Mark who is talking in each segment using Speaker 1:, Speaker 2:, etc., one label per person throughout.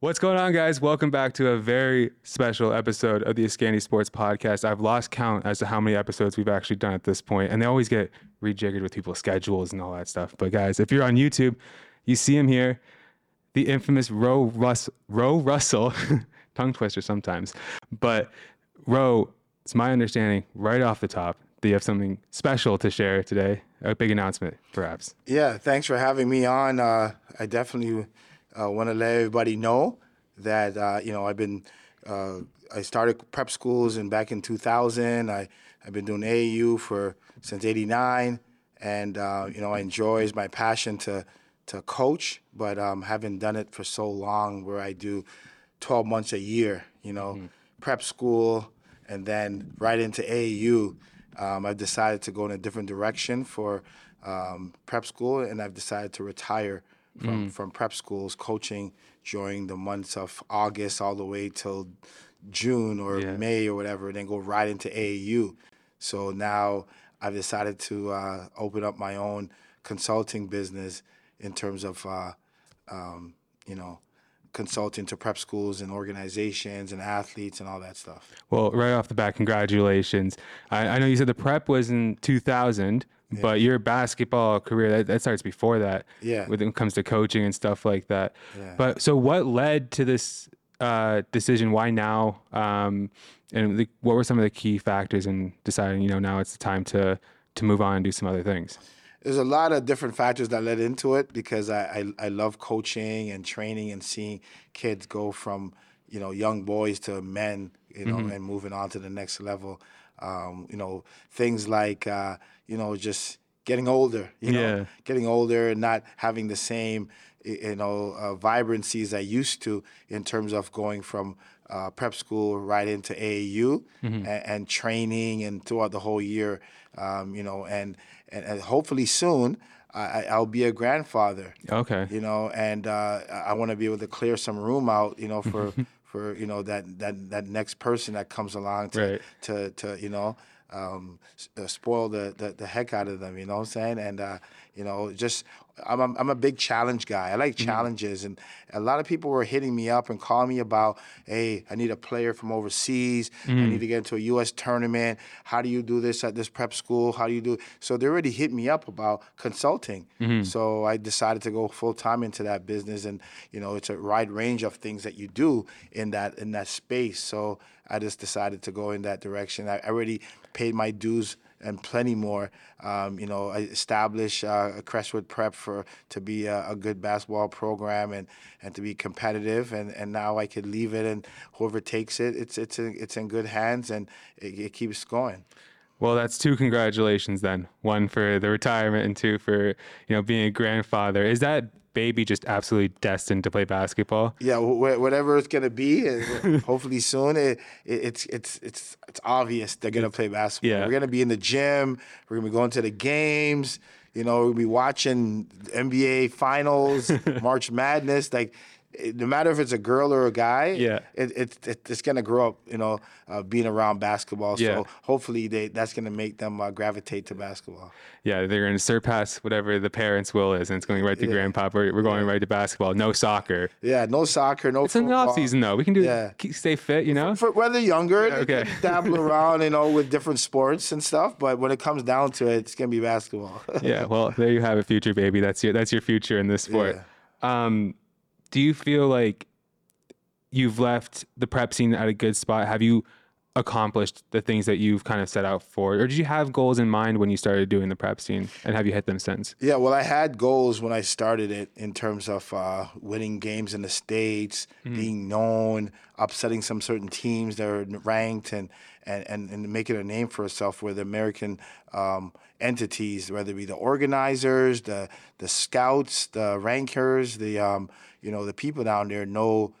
Speaker 1: What's going on, guys? Welcome back to a very special episode of the Ascani Sports Podcast. I've lost count as to how many episodes we've actually done at this point, and they always get rejiggered with people's schedules and all that stuff. But guys, if you're on YouTube, you see him here, the infamous Ro Russ Ro Russell, tongue twister sometimes. But Ro, it's my understanding right off the top that you have something special to share today, a big announcement, perhaps.
Speaker 2: Yeah, thanks for having me on. Uh, I definitely uh, want to let everybody know that uh, you know I've been uh, I started prep schools and back in 2000. I I've been doing AAU for since '89, and uh, you know I enjoy it's my passion to to coach, but um, haven't done it for so long where I do 12 months a year. You know, mm-hmm. prep school and then right into AAU. Um, I've decided to go in a different direction for um, prep school, and I've decided to retire from, mm. from prep schools, coaching during the months of August all the way till June or yeah. May or whatever, and then go right into AAU. So now I've decided to uh, open up my own consulting business in terms of, uh, um, you know, consulting to prep schools and organizations and athletes and all that stuff.
Speaker 1: Well, right off the bat, congratulations. I, I know you said the prep was in 2000. Yeah. But your basketball career that, that starts before that.
Speaker 2: Yeah.
Speaker 1: When it comes to coaching and stuff like that. Yeah. But so what led to this uh, decision? Why now? Um, and the, what were some of the key factors in deciding? You know, now it's the time to to move on and do some other things.
Speaker 2: There's a lot of different factors that led into it because I, I, I love coaching and training and seeing kids go from you know young boys to men, you know, mm-hmm. and moving on to the next level. Um, you know, things like uh, you know just getting older. You know,
Speaker 1: yeah.
Speaker 2: getting older and not having the same you know uh, vibrancy as I used to in terms of going from uh, prep school right into AAU mm-hmm. and, and, training and throughout the whole year. Um, you know, and, and, and hopefully soon. I, will be a grandfather.
Speaker 1: Okay.
Speaker 2: You know, and uh, I want to be able to clear some room out, you know, for for you know that that that next person that comes along to
Speaker 1: right.
Speaker 2: to to you know um, uh, spoil the, the, the heck out of them. You know what I'm saying? And uh, you know, just I'm a, I'm a big challenge guy. I like mm-hmm. challenges, and a lot of people were hitting me up and calling me about, hey, I need a player from overseas. Mm-hmm. I need to get into a U.S. tournament. How do you do this at this prep school? How do you do? So they already hit me up about consulting. Mm-hmm. So I decided to go full time into that business, and you know, it's a wide range of things that you do in that in that space. So I just decided to go in that direction. I already paid my dues and plenty more. Um, you know, establish uh, Crestwood Prep for to be a, a, good basketball program and, and to be competitive. And, and now I could leave it, and whoever takes it, it's it's in, it's in good hands, and it, it keeps going.
Speaker 1: Well, that's two congratulations then. One for the retirement, and two for you know being a grandfather. Is that baby just absolutely destined to play basketball?
Speaker 2: Yeah, wh- whatever it's gonna be, hopefully soon. It, it, it's it's it's it's obvious they're gonna play basketball.
Speaker 1: Yeah.
Speaker 2: We're gonna be in the gym. We're gonna be going to the games. You know, we'll be watching NBA finals, March Madness. Like no matter if it's a girl or a guy,
Speaker 1: yeah,
Speaker 2: it, it, it it's gonna grow up, you know, uh, being around basketball.
Speaker 1: Yeah.
Speaker 2: So hopefully they that's gonna make them uh, gravitate to basketball.
Speaker 1: Yeah, they're gonna surpass whatever the parents' will is, and it's going right to yeah. grandpa. We're, we're going yeah. right to basketball. No soccer.
Speaker 2: Yeah, no soccer. No.
Speaker 1: It's
Speaker 2: football.
Speaker 1: in the off season though. We can do yeah. Keep, stay fit, you know.
Speaker 2: For, for whether younger, yeah, okay, dabble around, you know, with different sports and stuff. But when it comes down to it, it's gonna be basketball.
Speaker 1: yeah, well, there you have it, future baby. That's your that's your future in this sport. Um, do you feel like you've left the prep scene at a good spot? Have you accomplished the things that you've kind of set out for? Or did you have goals in mind when you started doing the prep scene and have you hit them since?
Speaker 2: Yeah, well, I had goals when I started it in terms of uh, winning games in the States, mm-hmm. being known, upsetting some certain teams that are ranked, and, and, and, and making a name for itself with the American um, entities, whether it be the organizers, the, the scouts, the rankers, the, um, you know, the people down there know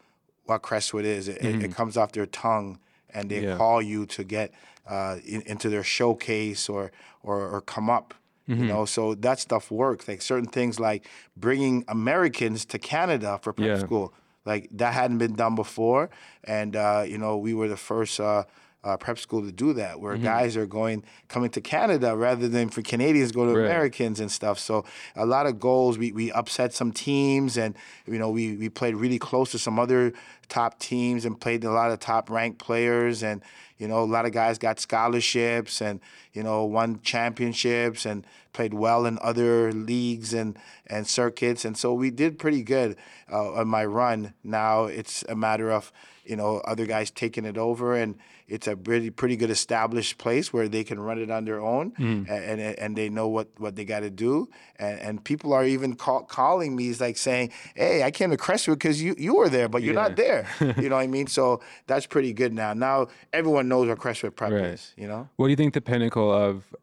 Speaker 2: what Crestwood is. It, mm-hmm. it, it mm-hmm. comes off their tongue and they yeah. call you to get uh, in, into their showcase or or, or come up. Mm-hmm. You know, so that stuff works. Like certain things, like bringing Americans to Canada for prep yeah. school, like that hadn't been done before, and uh, you know, we were the first. Uh, uh, prep school to do that,
Speaker 1: Mm-hmm.
Speaker 2: where guys are going coming to Canada rather than for Canadians go to
Speaker 1: Right.
Speaker 2: Americans and stuff. So a lot of goals. We, we upset some teams, and you know we we played really close to some other top teams and played a lot of top ranked players, and you know a lot of guys got scholarships and you know won championships and played well in other leagues and and circuits, and so we did pretty good uh, on my run. Now it's a matter of you know other guys taking it over and it's a pretty pretty good established place where they can run it on their own and, and and they know what what they got to do. And and people are even call, calling me is like saying hey I came to Crestwood because you you were there but you're not there. You know what I mean? So that's pretty good now. Now everyone knows what Crestwood Prep
Speaker 1: Right.
Speaker 2: is you know?
Speaker 1: What do you think the pinnacle of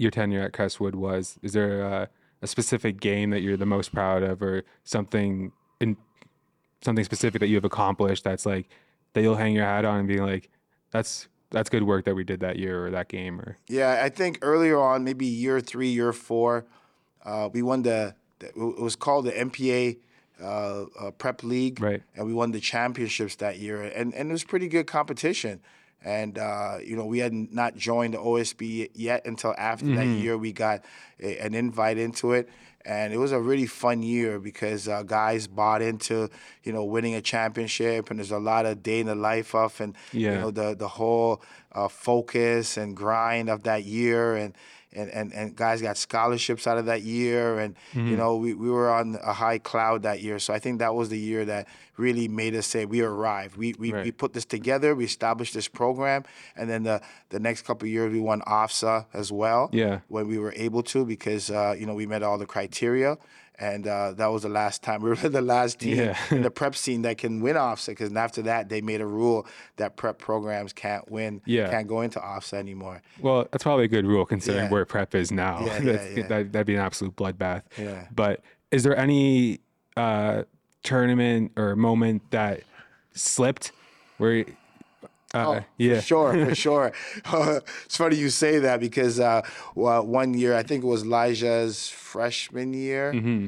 Speaker 1: your tenure at Crestwood was? Is there a, a specific game that you're the most proud of, or something in something specific that you have accomplished that's like that you'll hang your hat on and be like, that's that's good work that we did that year or that game or
Speaker 2: Yeah, I think earlier on, maybe year three, year four, uh, we won the, the. It was called the MPA uh, uh, Prep League,
Speaker 1: Right.
Speaker 2: And we won the championships that year, and and it was pretty good competition. And uh, you know, we had not joined the OSB yet until after that year we got a, an invite into it. And it was a really fun year because uh, guys bought into, you know, winning a championship, and there's a lot of day in the life of, and you know, the the whole uh, focus and grind of that year. And and, and, and guys got scholarships out of that year. And you know we, we were on a high cloud that year. So i think that was the year that really made us say we arrived. We, we, we put this together. We established this program. And then the, the next couple of years we won ofsa as well
Speaker 1: Yeah.
Speaker 2: when we were able to because uh, you know we met all the criteria and uh, that was the last time we were the last team
Speaker 1: Yeah.
Speaker 2: in the prep scene that can win OFSA because after that they made a rule that prep programs can't win,
Speaker 1: Yeah.
Speaker 2: can't go into OFSA anymore.
Speaker 1: Well, that's probably a good rule considering
Speaker 2: Yeah.
Speaker 1: where prep is now.
Speaker 2: Yeah, yeah, yeah.
Speaker 1: That, that'd be an absolute bloodbath.
Speaker 2: Yeah.
Speaker 1: But is there any uh, tournament or moment that slipped where? Uh, yeah.
Speaker 2: For sure, for sure. it's funny you say that because uh, well, one year, I think it was Elijah's freshman year,
Speaker 1: Mm-hmm.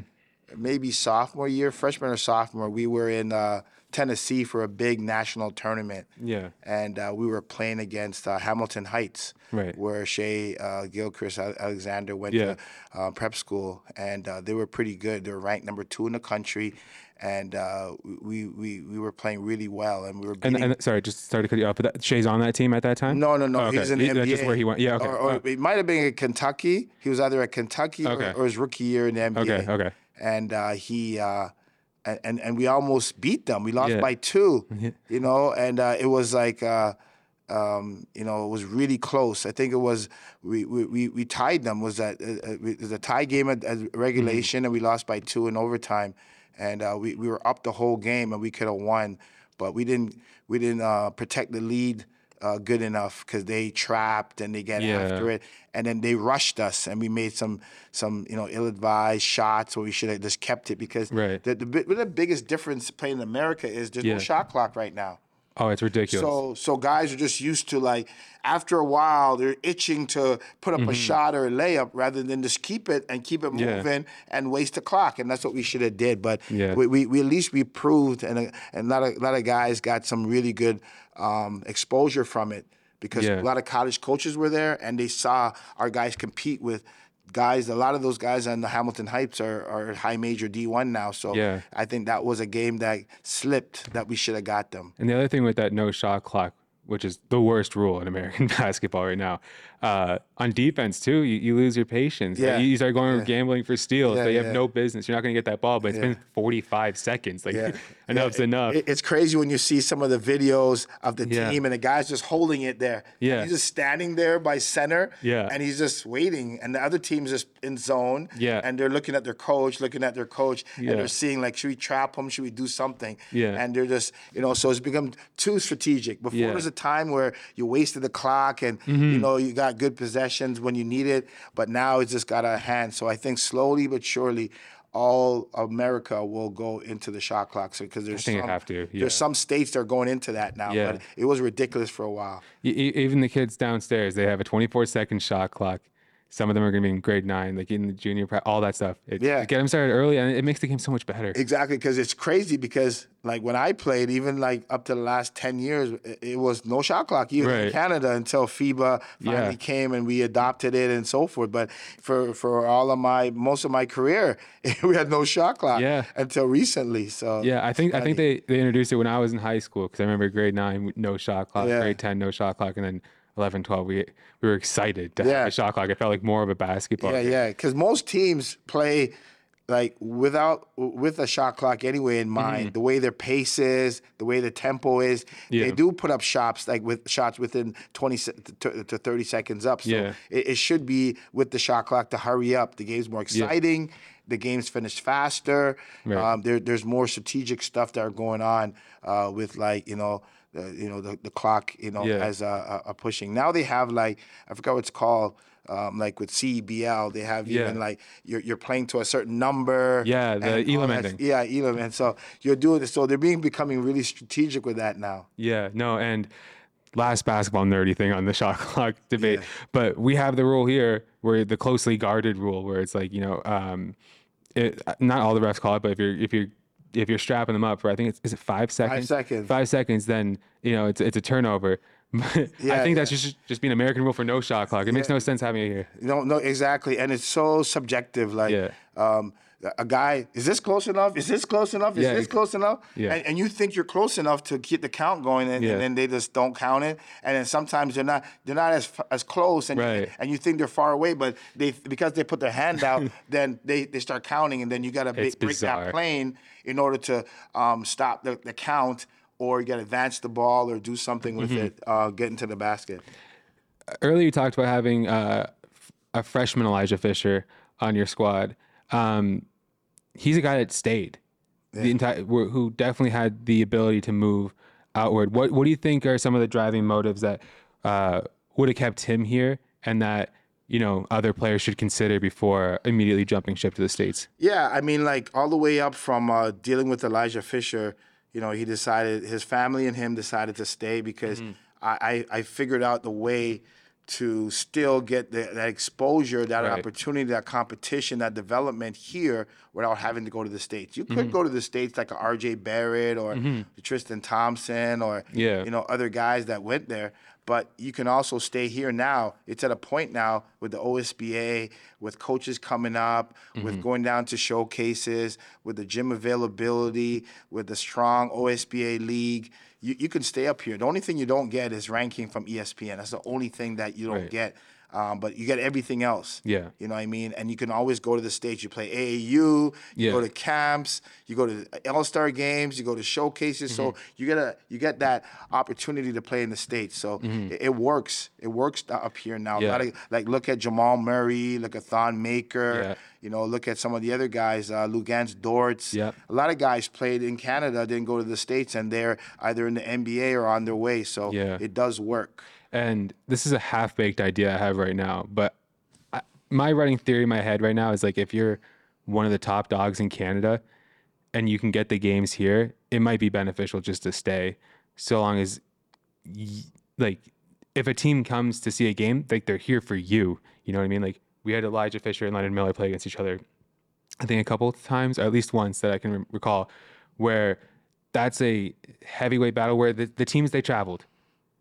Speaker 2: maybe sophomore year, freshman or sophomore, we were in uh, Tennessee for a big national tournament.
Speaker 1: Yeah.
Speaker 2: and uh, we were playing against uh, Hamilton Heights,
Speaker 1: Right.
Speaker 2: where Shai uh, Gilgeous-Alexander went
Speaker 1: Yeah.
Speaker 2: to uh, prep school, and uh, they were pretty good. They were ranked number two in the country, and uh, we, we we were playing really well, and we were
Speaker 1: And,
Speaker 2: beating.
Speaker 1: and sorry, just started to cut you off, but that, Shai's on that team at that time.
Speaker 2: no, no, no.
Speaker 1: Oh,
Speaker 2: He was in
Speaker 1: He-
Speaker 2: the
Speaker 1: that's just where he went. Yeah. Okay.
Speaker 2: Or, or
Speaker 1: Oh,
Speaker 2: it might have been at Kentucky. He was either at Kentucky
Speaker 1: Okay.
Speaker 2: or, or his rookie year in the NBA.
Speaker 1: okay. Okay.
Speaker 2: And uh, he uh, and, and and we almost beat them. We lost
Speaker 1: Yeah.
Speaker 2: by two. Yeah. You know, and uh, it was like. Uh, um, you know, it was really close. I think it was we we, we, tied them. Was that uh, it was a tie game at, at regulation, and we lost by two in overtime, and uh, we we were up the whole game, and we could have won, but we didn't we didn't uh, protect the lead. Uh, good enough because they trapped and they get
Speaker 1: Yeah.
Speaker 2: after it, and then they rushed us, and we made some some you know ill-advised shots where we should have just kept it because
Speaker 1: Right.
Speaker 2: the, the the biggest difference playing in America is there's
Speaker 1: Yeah.
Speaker 2: no shot clock right now.
Speaker 1: Oh, it's ridiculous.
Speaker 2: So so guys are just used to like after a while they're itching to put up a shot or a layup rather than just keep it and keep it
Speaker 1: Mm-hmm. Yeah.
Speaker 2: moving and waste the clock and that's what we should have did. But
Speaker 1: Yeah.
Speaker 2: we, we, we at least we proved and a, and a lot of a lot of guys got some really good um, exposure from it because
Speaker 1: Yeah.
Speaker 2: a lot of college coaches were there and they saw our guys compete with guys a lot of those guys on the Hamilton Heights are, are high major D1 now so
Speaker 1: Yeah.
Speaker 2: I think that was a game that slipped that we should have got them.
Speaker 1: And the other thing with that no shot clock, which is the worst rule in American basketball right now, uh, on defense too, you, you lose your patience. Like,
Speaker 2: Yeah.
Speaker 1: you start going gambling for steals.
Speaker 2: Yeah,
Speaker 1: you have no business. You're not going to get that ball, but it's been 45 seconds. Like
Speaker 2: Yeah.
Speaker 1: enough's
Speaker 2: Yeah,
Speaker 1: enough.
Speaker 2: it- it's crazy when you see some of the videos of the
Speaker 1: Yeah.
Speaker 2: team and the guy's just holding it there.
Speaker 1: Yeah.
Speaker 2: He's just standing there by center.
Speaker 1: Yeah.
Speaker 2: And he's just waiting. And the other team's just in zone.
Speaker 1: Yeah.
Speaker 2: And they're looking at their coach, looking at their coach,
Speaker 1: Yeah.
Speaker 2: and they're seeing like, should we trap him? Should we do something?
Speaker 1: Yeah.
Speaker 2: And they're just, you know, so it's become too strategic. Before
Speaker 1: Yeah.
Speaker 2: Was a time where you wasted the clock and you mm-hmm. know you got good possessions when you need it, but now it's just got a hand. So I think slowly but surely all America will go into the shot clock. So because there's some,
Speaker 1: yeah.
Speaker 2: there's some states that are going into that now.
Speaker 1: Yeah.
Speaker 2: But it was ridiculous for a while.
Speaker 1: Even the kids downstairs, they have a 24 second shot clock. Some of them are going to be in grade nine, like in the junior prep, all that stuff. It,
Speaker 2: Yeah.
Speaker 1: get them started early, and it makes the game so much better.
Speaker 2: Exactly, because it's crazy. Because like when I played, even like up to the last ten years, it, it was no shot clock even in Canada until FIBA finally
Speaker 1: Yeah.
Speaker 2: came and we adopted it and so forth. But for for all of my most of my career, we had no shot clock
Speaker 1: Yeah.
Speaker 2: until recently. So
Speaker 1: Yeah, I think I think they, they introduced it when I was in high school because I remember grade nine no shot clock,
Speaker 2: Yeah.
Speaker 1: grade ten no shot clock, and then 11, 12 we we were excited to
Speaker 2: Yeah.
Speaker 1: have a shot clock. It felt like more of a basketball.
Speaker 2: Yeah,
Speaker 1: game.
Speaker 2: yeah. Because most teams play like without with a shot clock anyway in mind. The way their pace is, the way the tempo is,
Speaker 1: Mm-hmm. Yeah.
Speaker 2: they do put up shots like with shots within twenty to, to thirty seconds up. So
Speaker 1: Yeah.
Speaker 2: it, it should be with the shot clock to hurry up. The game's more exciting. The game's finished faster.
Speaker 1: Right.
Speaker 2: Um, there, there's more strategic stuff that are going on uh, with like you know. You know the, the clock you know
Speaker 1: Yeah.
Speaker 2: as a, a, pushing now they have like i forgot what it's called um, like with CBL, they have
Speaker 1: Yeah.
Speaker 2: even like you're, you're playing to a certain number.
Speaker 1: Yeah, the Elam ending.
Speaker 2: Yeah, Elam. And so you're doing this. So they're being becoming really strategic with that now.
Speaker 1: Yeah, no, and last basketball nerdy thing on the shot clock debate,
Speaker 2: Yeah.
Speaker 1: but we have the rule here where the closely guarded rule, where it's like you know, um, it, not all the refs call it, but if you're if you're if you're strapping them up for I think it's is it five seconds, Five
Speaker 2: seconds.
Speaker 1: five seconds, then you know it's it's a turnover. I
Speaker 2: Yeah,
Speaker 1: think that's just just being American rule for no shot clock. It makes no sense having it here.
Speaker 2: No, no, exactly. And it's so subjective. Like,
Speaker 1: Yeah.
Speaker 2: um, a guy, is this close enough? Is this close enough? Is
Speaker 1: Yeah,
Speaker 2: this close enough?
Speaker 1: Yeah.
Speaker 2: And, and you think you're close enough to keep the count going, and,
Speaker 1: Yeah.
Speaker 2: and then they just don't count it. And then sometimes they're not they're not as as close, and
Speaker 1: Right.
Speaker 2: and you think they're far away, but they because they put their hand out, then they, they start counting, and then you got to break
Speaker 1: bizarre.
Speaker 2: that plane in order to um, stop the, the count. Or you got to advance the ball, or do something with
Speaker 1: Mm-hmm.
Speaker 2: it, uh, get into the basket.
Speaker 1: earlier you talked about having uh, a freshman Elijah Fisher on your squad. Um, he's a guy that stayed the entire, who who definitely had the ability to move outward. What What do you think are some of the driving motives that uh, would have kept him here, and that you know other players should consider before immediately jumping ship to the states?
Speaker 2: Yeah, I mean, like all the way up from uh, dealing with Elijah Fisher, you know, he decided his family and him decided to stay because I, I I figured out the way to still get the, that exposure, that
Speaker 1: Right.
Speaker 2: opportunity, that competition, that development here without having to go to the states. You could mm-hmm. go to the states like a R.J. Barrett or mm-hmm. Tristan Thompson or
Speaker 1: Yeah.
Speaker 2: you know other guys that went there. But you can also stay here now. It's at a point now with the OSBA, with coaches coming up, with mm-hmm. going down to showcases, with the gym availability, with the strong OSBA league. You, you can stay up here. The only thing you don't get is ranking from ESPN. That's the only thing that you don't
Speaker 1: Right.
Speaker 2: get. Um, but you get everything else.
Speaker 1: Yeah.
Speaker 2: You know what I mean? And you can always go to the States. You play AAU, you
Speaker 1: Yeah.
Speaker 2: go to camps, you go to All Star games, you go to showcases. So you get a you get that opportunity to play in the States. So it, it works. It works up here now.
Speaker 1: Yeah.
Speaker 2: of like look at Jamal Murray, look at Thon Maker,
Speaker 1: Yeah.
Speaker 2: you know, look at some of the other guys, uh, Luguentz Dortz.
Speaker 1: Yep.
Speaker 2: A lot of guys played in Canada, didn't go to the States, and they're either in the NBA or on their way. So
Speaker 1: Yeah.
Speaker 2: it does work.
Speaker 1: And this is a half baked idea I have right now, but I, my running theory in my head right now is like if you're one of the top dogs in Canada and you can get the games here, it might be beneficial just to stay so long as y- like if a team comes to see a game, like they're here for you. You know what I mean? Like we had Elijah Fisher and Leonard Miller play against each other. I think a couple of times, or at least once that I can re- recall, where that's a heavyweight battle where the, the teams they traveled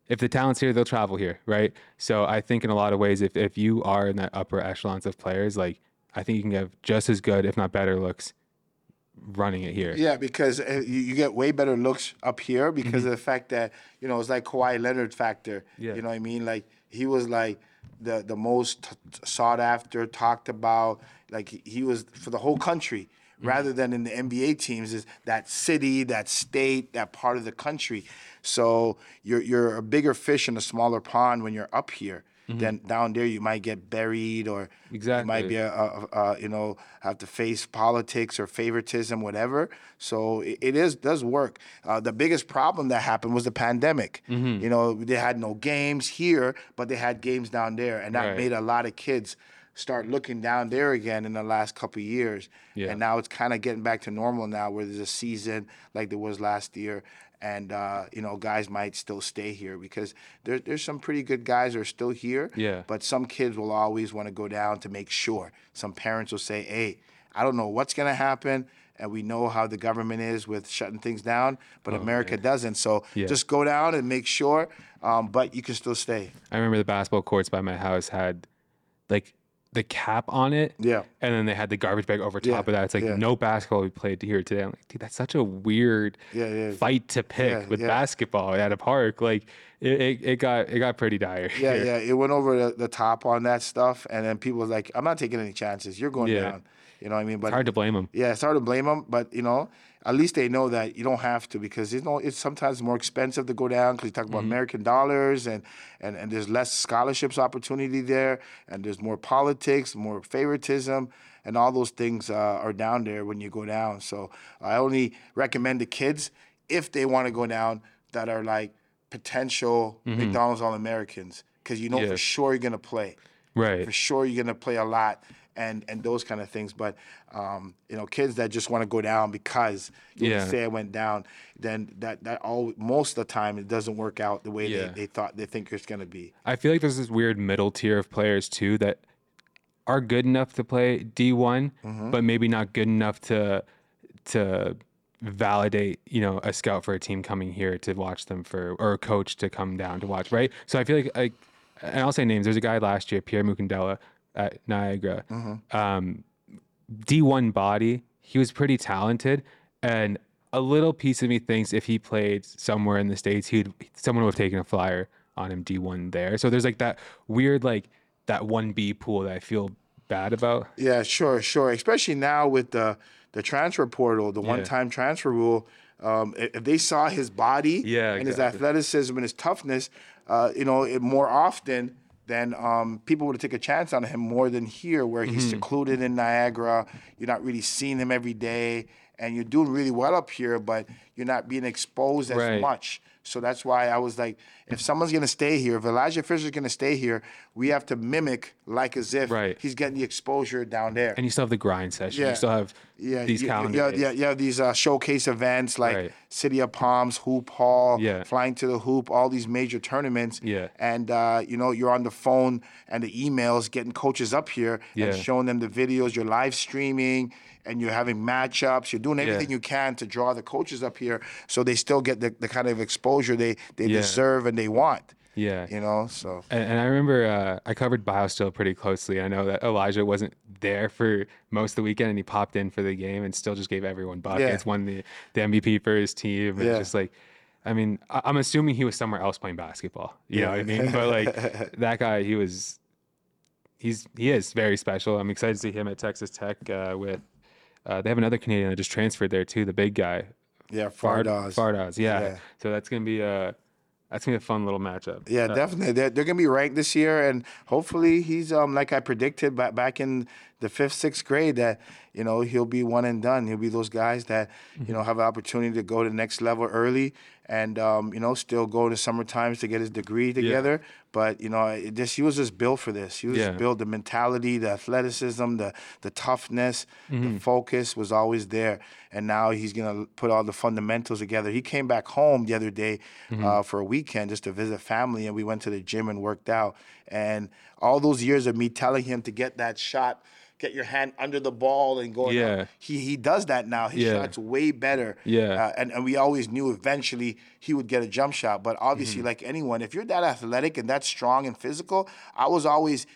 Speaker 1: if the talent's here, they'll travel here, right? So I think in a lot of ways, if if you are in that upper echelons of players, like I think you can have just as good, if not better, looks running it here.
Speaker 2: Yeah, because uh, you, you get way better looks up here because of the fact that you know it's like Kawhi Leonard factor.
Speaker 1: Mm-hmm. Yeah.
Speaker 2: You know what I mean? Like he was like the the most t- t- sought after, talked about. Like he- he was for the whole country.
Speaker 1: Mm-hmm.
Speaker 2: Rather than in the NBA teams, is that city, that state, that part of the country. So you're you're a bigger fish in a smaller pond when you're up here. Then down there you might get buried, or you
Speaker 1: Exactly.
Speaker 2: might be a, a, a, you know have to face politics or favoritism, whatever. So it, it is does work. Uh, the biggest problem that happened was the pandemic.
Speaker 1: Mm-hmm.
Speaker 2: You know, they had no games here, but they had games down there, and that
Speaker 1: Right.
Speaker 2: made a lot of kids start looking down there again in the last couple of years.
Speaker 1: Yeah.
Speaker 2: And now it's kind of getting back to normal now, where there's a season like there was last year, and uh, you know guys might still stay here because there, there's some pretty good guys that are still here.
Speaker 1: Yeah.
Speaker 2: But some kids will always want to go down to make sure. Some parents will say, "Hey, I don't know what's gonna happen." And we know how the government is with shutting things down, but America doesn't. So
Speaker 1: Oh, Yeah.
Speaker 2: just go down and make sure, um, but you can still stay.
Speaker 1: I remember the basketball courts by my house had like the cap on it.
Speaker 2: Yeah.
Speaker 1: And then they had the garbage bag over top
Speaker 2: Yeah,
Speaker 1: of that. It's like
Speaker 2: yeah.
Speaker 1: no basketball we played here today. I'm like, dude, that's such a weird
Speaker 2: Yeah,
Speaker 1: fight to pick with basketball at a park. Like it, it, it got it got pretty dire.
Speaker 2: Yeah,
Speaker 1: here.
Speaker 2: yeah. It went over the, the top on that stuff, and then people was like, "I'm not taking any chances. You're going
Speaker 1: Yeah.
Speaker 2: down." You know what I mean? But
Speaker 1: It's hard to blame them.
Speaker 2: Yeah, it's hard to blame them, but you know, at least they know that you don't have to because you know it's sometimes more expensive to go down because you talk about
Speaker 1: Mm-hmm.
Speaker 2: American dollars and, and and there's less scholarships opportunity there and there's more politics, more favoritism, and all those things uh, are down there when you go down. So I only recommend the kids if they want to go down that are like potential McDonald's All Americans because you know
Speaker 1: Mm-hmm. Yeah.
Speaker 2: for sure you're gonna play
Speaker 1: Right.
Speaker 2: for sure you're gonna play a lot and and those kind of things. But um, you know, kids that just want to go down because you
Speaker 1: Yeah.
Speaker 2: say I went down, then that that all most of the time it doesn't work out the way
Speaker 1: Yeah.
Speaker 2: they, they thought they think it's gonna be.
Speaker 1: I feel like there's this weird middle tier of players too that are good enough to play D1,
Speaker 2: Mm-hmm.
Speaker 1: but maybe not good enough to to validate, you know, a scout for a team coming here to watch them for or a coach to come down to watch, right? So I feel like like and I'll say names. There's a guy last year, Pierre Mukandela at Niagara.
Speaker 2: Mm-hmm.
Speaker 1: Um, D1 body, he was pretty talented and a little piece of me thinks if he played somewhere in the states, he'd someone would have taken a flyer on him D1 there. So there's like that weird like that 1B pool that I feel bad about.
Speaker 2: Yeah, sure, sure. Especially now with the the transfer portal, the one time transfer rule. Um, if they saw his body
Speaker 1: Yeah,
Speaker 2: and his athleticism and his toughness, uh, you know, it, more often, then um, people would take a chance on him more than here, where he's
Speaker 1: Mm-hmm.
Speaker 2: secluded in Niagara. You're not really seeing him every day, and you're doing really well up here, but you're not being exposed as
Speaker 1: Right.
Speaker 2: much. So that's why I was like, if someone's gonna stay here, if Elijah Fisher's gonna stay here, we have to mimic like as if
Speaker 1: Right.
Speaker 2: he's getting the exposure down there.
Speaker 1: And you still have the grind session.
Speaker 2: Yeah.
Speaker 1: You still have
Speaker 2: yeah,
Speaker 1: these
Speaker 2: you,
Speaker 1: calendar
Speaker 2: yeah,
Speaker 1: days.
Speaker 2: yeah, yeah, these uh, showcase events like
Speaker 1: Right.
Speaker 2: City of Palms, Hoop Hall,
Speaker 1: Yeah.
Speaker 2: Flying to the Hoop, all these major tournaments.
Speaker 1: Yeah.
Speaker 2: And uh, you know, you're on the phone and the emails, getting coaches up here
Speaker 1: Yeah.
Speaker 2: and showing them the videos. You're live streaming and you're having matchups. You're doing everything you can to draw the coaches up here so they still get the, the kind of exposure they they
Speaker 1: Yeah.
Speaker 2: deserve and they want.
Speaker 1: Yeah.
Speaker 2: You know, so
Speaker 1: And, and I remember uh, I covered BioSteel pretty closely. I know that Elijah wasn't there for most of the weekend, and he popped in for the game and still just gave everyone buckets. Won the, the MVP for his team. And
Speaker 2: Yeah.
Speaker 1: just like, I mean, I, I'm assuming he was somewhere else playing basketball. You know what I mean? But like that guy, he was, he's he is very special. I'm excited to see him at Texas Tech uh, with. Uh, they have another Canadian that just transferred there too, the big guy,
Speaker 2: yeah,
Speaker 1: Fard-
Speaker 2: Fardaws.
Speaker 1: Fardaws, yeah.
Speaker 2: Yeah.
Speaker 1: So that's gonna be a that's gonna be a fun little matchup.
Speaker 2: Yeah, definitely. They're, they're gonna be ranked this year, and hopefully he's um like I predicted back back in the fifth, sixth grade that you know he'll be one and done. He'll be those guys that you know have an opportunity to go to the next level early, and um you know still go to summer times to get his degree together. But you know, it just he was just built for this. He was
Speaker 1: Yeah.
Speaker 2: built the mentality, the athleticism, the the toughness, the focus was always there. And now he's gonna put all the fundamentals together. He came back home the other day uh, for a weekend just to visit family, and we went to the gym and worked out. And all those years of me telling him to get that shot. Get your hand under the ball and go.
Speaker 1: Yeah.
Speaker 2: He he does that now. His
Speaker 1: Yeah.
Speaker 2: shot's way better.
Speaker 1: Yeah.
Speaker 2: Uh, and, and we always knew eventually he would get a jump shot. But obviously,
Speaker 1: Mm-hmm.
Speaker 2: like anyone, if you're that athletic and that strong and physical, I was always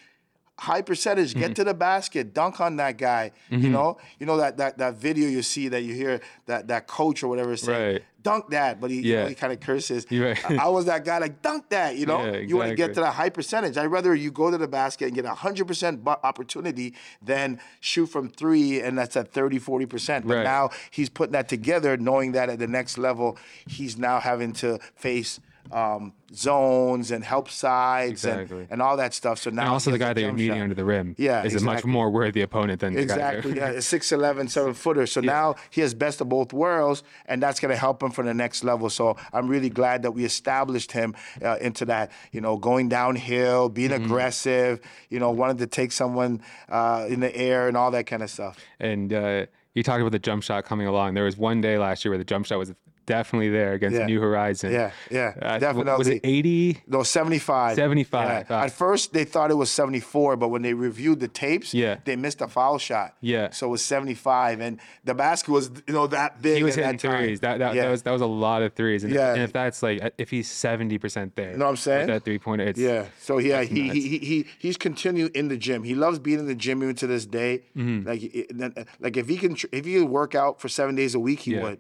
Speaker 2: high percentage,
Speaker 1: Mm-hmm.
Speaker 2: get to the basket, dunk on that guy. You know, you know that that that video you see that you hear that that coach or whatever say,
Speaker 1: Right.
Speaker 2: Dunk that, but he you know, he kind of curses.
Speaker 1: Right.
Speaker 2: I I was that guy like dunk that. You know,
Speaker 1: Yeah,
Speaker 2: you want to get to that high percentage. I'd rather you go to the basket and get a hundred percent opportunity than shoot from three and that's at 30, 40 percent. But
Speaker 1: Right.
Speaker 2: now he's putting that together, knowing that at the next level he's now having to face um, zones and help sides
Speaker 1: Exactly.
Speaker 2: and, and all that stuff. So now
Speaker 1: And also the guy that you're meeting
Speaker 2: shot.
Speaker 1: under the rim
Speaker 2: Yeah,
Speaker 1: is a much more worthy opponent than the guy
Speaker 2: Exactly. Yeah, a 6'11", seven footer. So now he has best of both worlds, and that's going to help him for the next level. So I'm really glad that we established him uh, into that. You know, going downhill, being
Speaker 1: Mm-hmm.
Speaker 2: aggressive. You know, wanted to take someone uh, in the air and all that kind of stuff.
Speaker 1: And uh, you talked about the jump shot coming along. There was one day last year where the jump shot was definitely there against
Speaker 2: Yeah.
Speaker 1: New Horizon.
Speaker 2: Yeah, yeah,
Speaker 1: Uh, w- Was
Speaker 2: definitely.
Speaker 1: it 80?
Speaker 2: No, 75.
Speaker 1: 75.
Speaker 2: Yeah.
Speaker 1: Ah.
Speaker 2: At first, they thought it was 74, but when they reviewed the tapes,
Speaker 1: Yeah.
Speaker 2: they missed a foul shot.
Speaker 1: Yeah.
Speaker 2: So it was 75. And the basket was, you know, that big.
Speaker 1: He was hitting
Speaker 2: that
Speaker 1: threes. That, that,
Speaker 2: Yeah.
Speaker 1: that was that was a lot of threes. And,
Speaker 2: Yeah.
Speaker 1: and if that's like if he's 70% there.
Speaker 2: You know what I'm saying?
Speaker 1: That three pointer. It's
Speaker 2: Yeah. So yeah, he, he he he he's continued in the gym. He loves being in the gym even to this day.
Speaker 1: Mm-hmm.
Speaker 2: Like like if he can if he could work out for seven days a week, he would.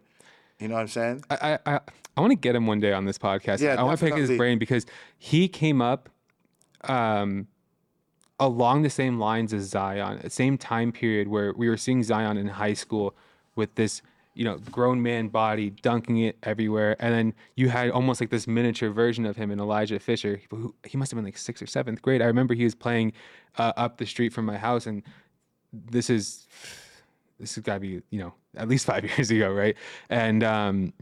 Speaker 2: You know what I'm saying?
Speaker 1: I I, I, I want to get him one day on this podcast.
Speaker 2: Yeah,
Speaker 1: I want to pick his brain because he came up um, along the same lines as Zion, same time period where we were seeing Zion in high school with this, you know, grown man body dunking it everywhere, and then you had almost like this miniature version of him in Elijah Fisher. Who, he must have been like sixth or seventh grade. I remember he was playing uh, up the street from my house, and this is this has got to be you know at least five years ago, right? And um,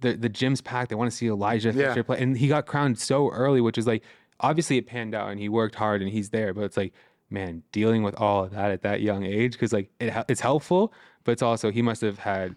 Speaker 1: the the gym's packed. They want to see Elijah
Speaker 2: Yeah.
Speaker 1: Fisher play, and he got crowned so early, which is like obviously it panned out, and he worked hard, and he's there. But it's like, man, dealing with all of that at that young age, because like it it's helpful, but it's also he must have had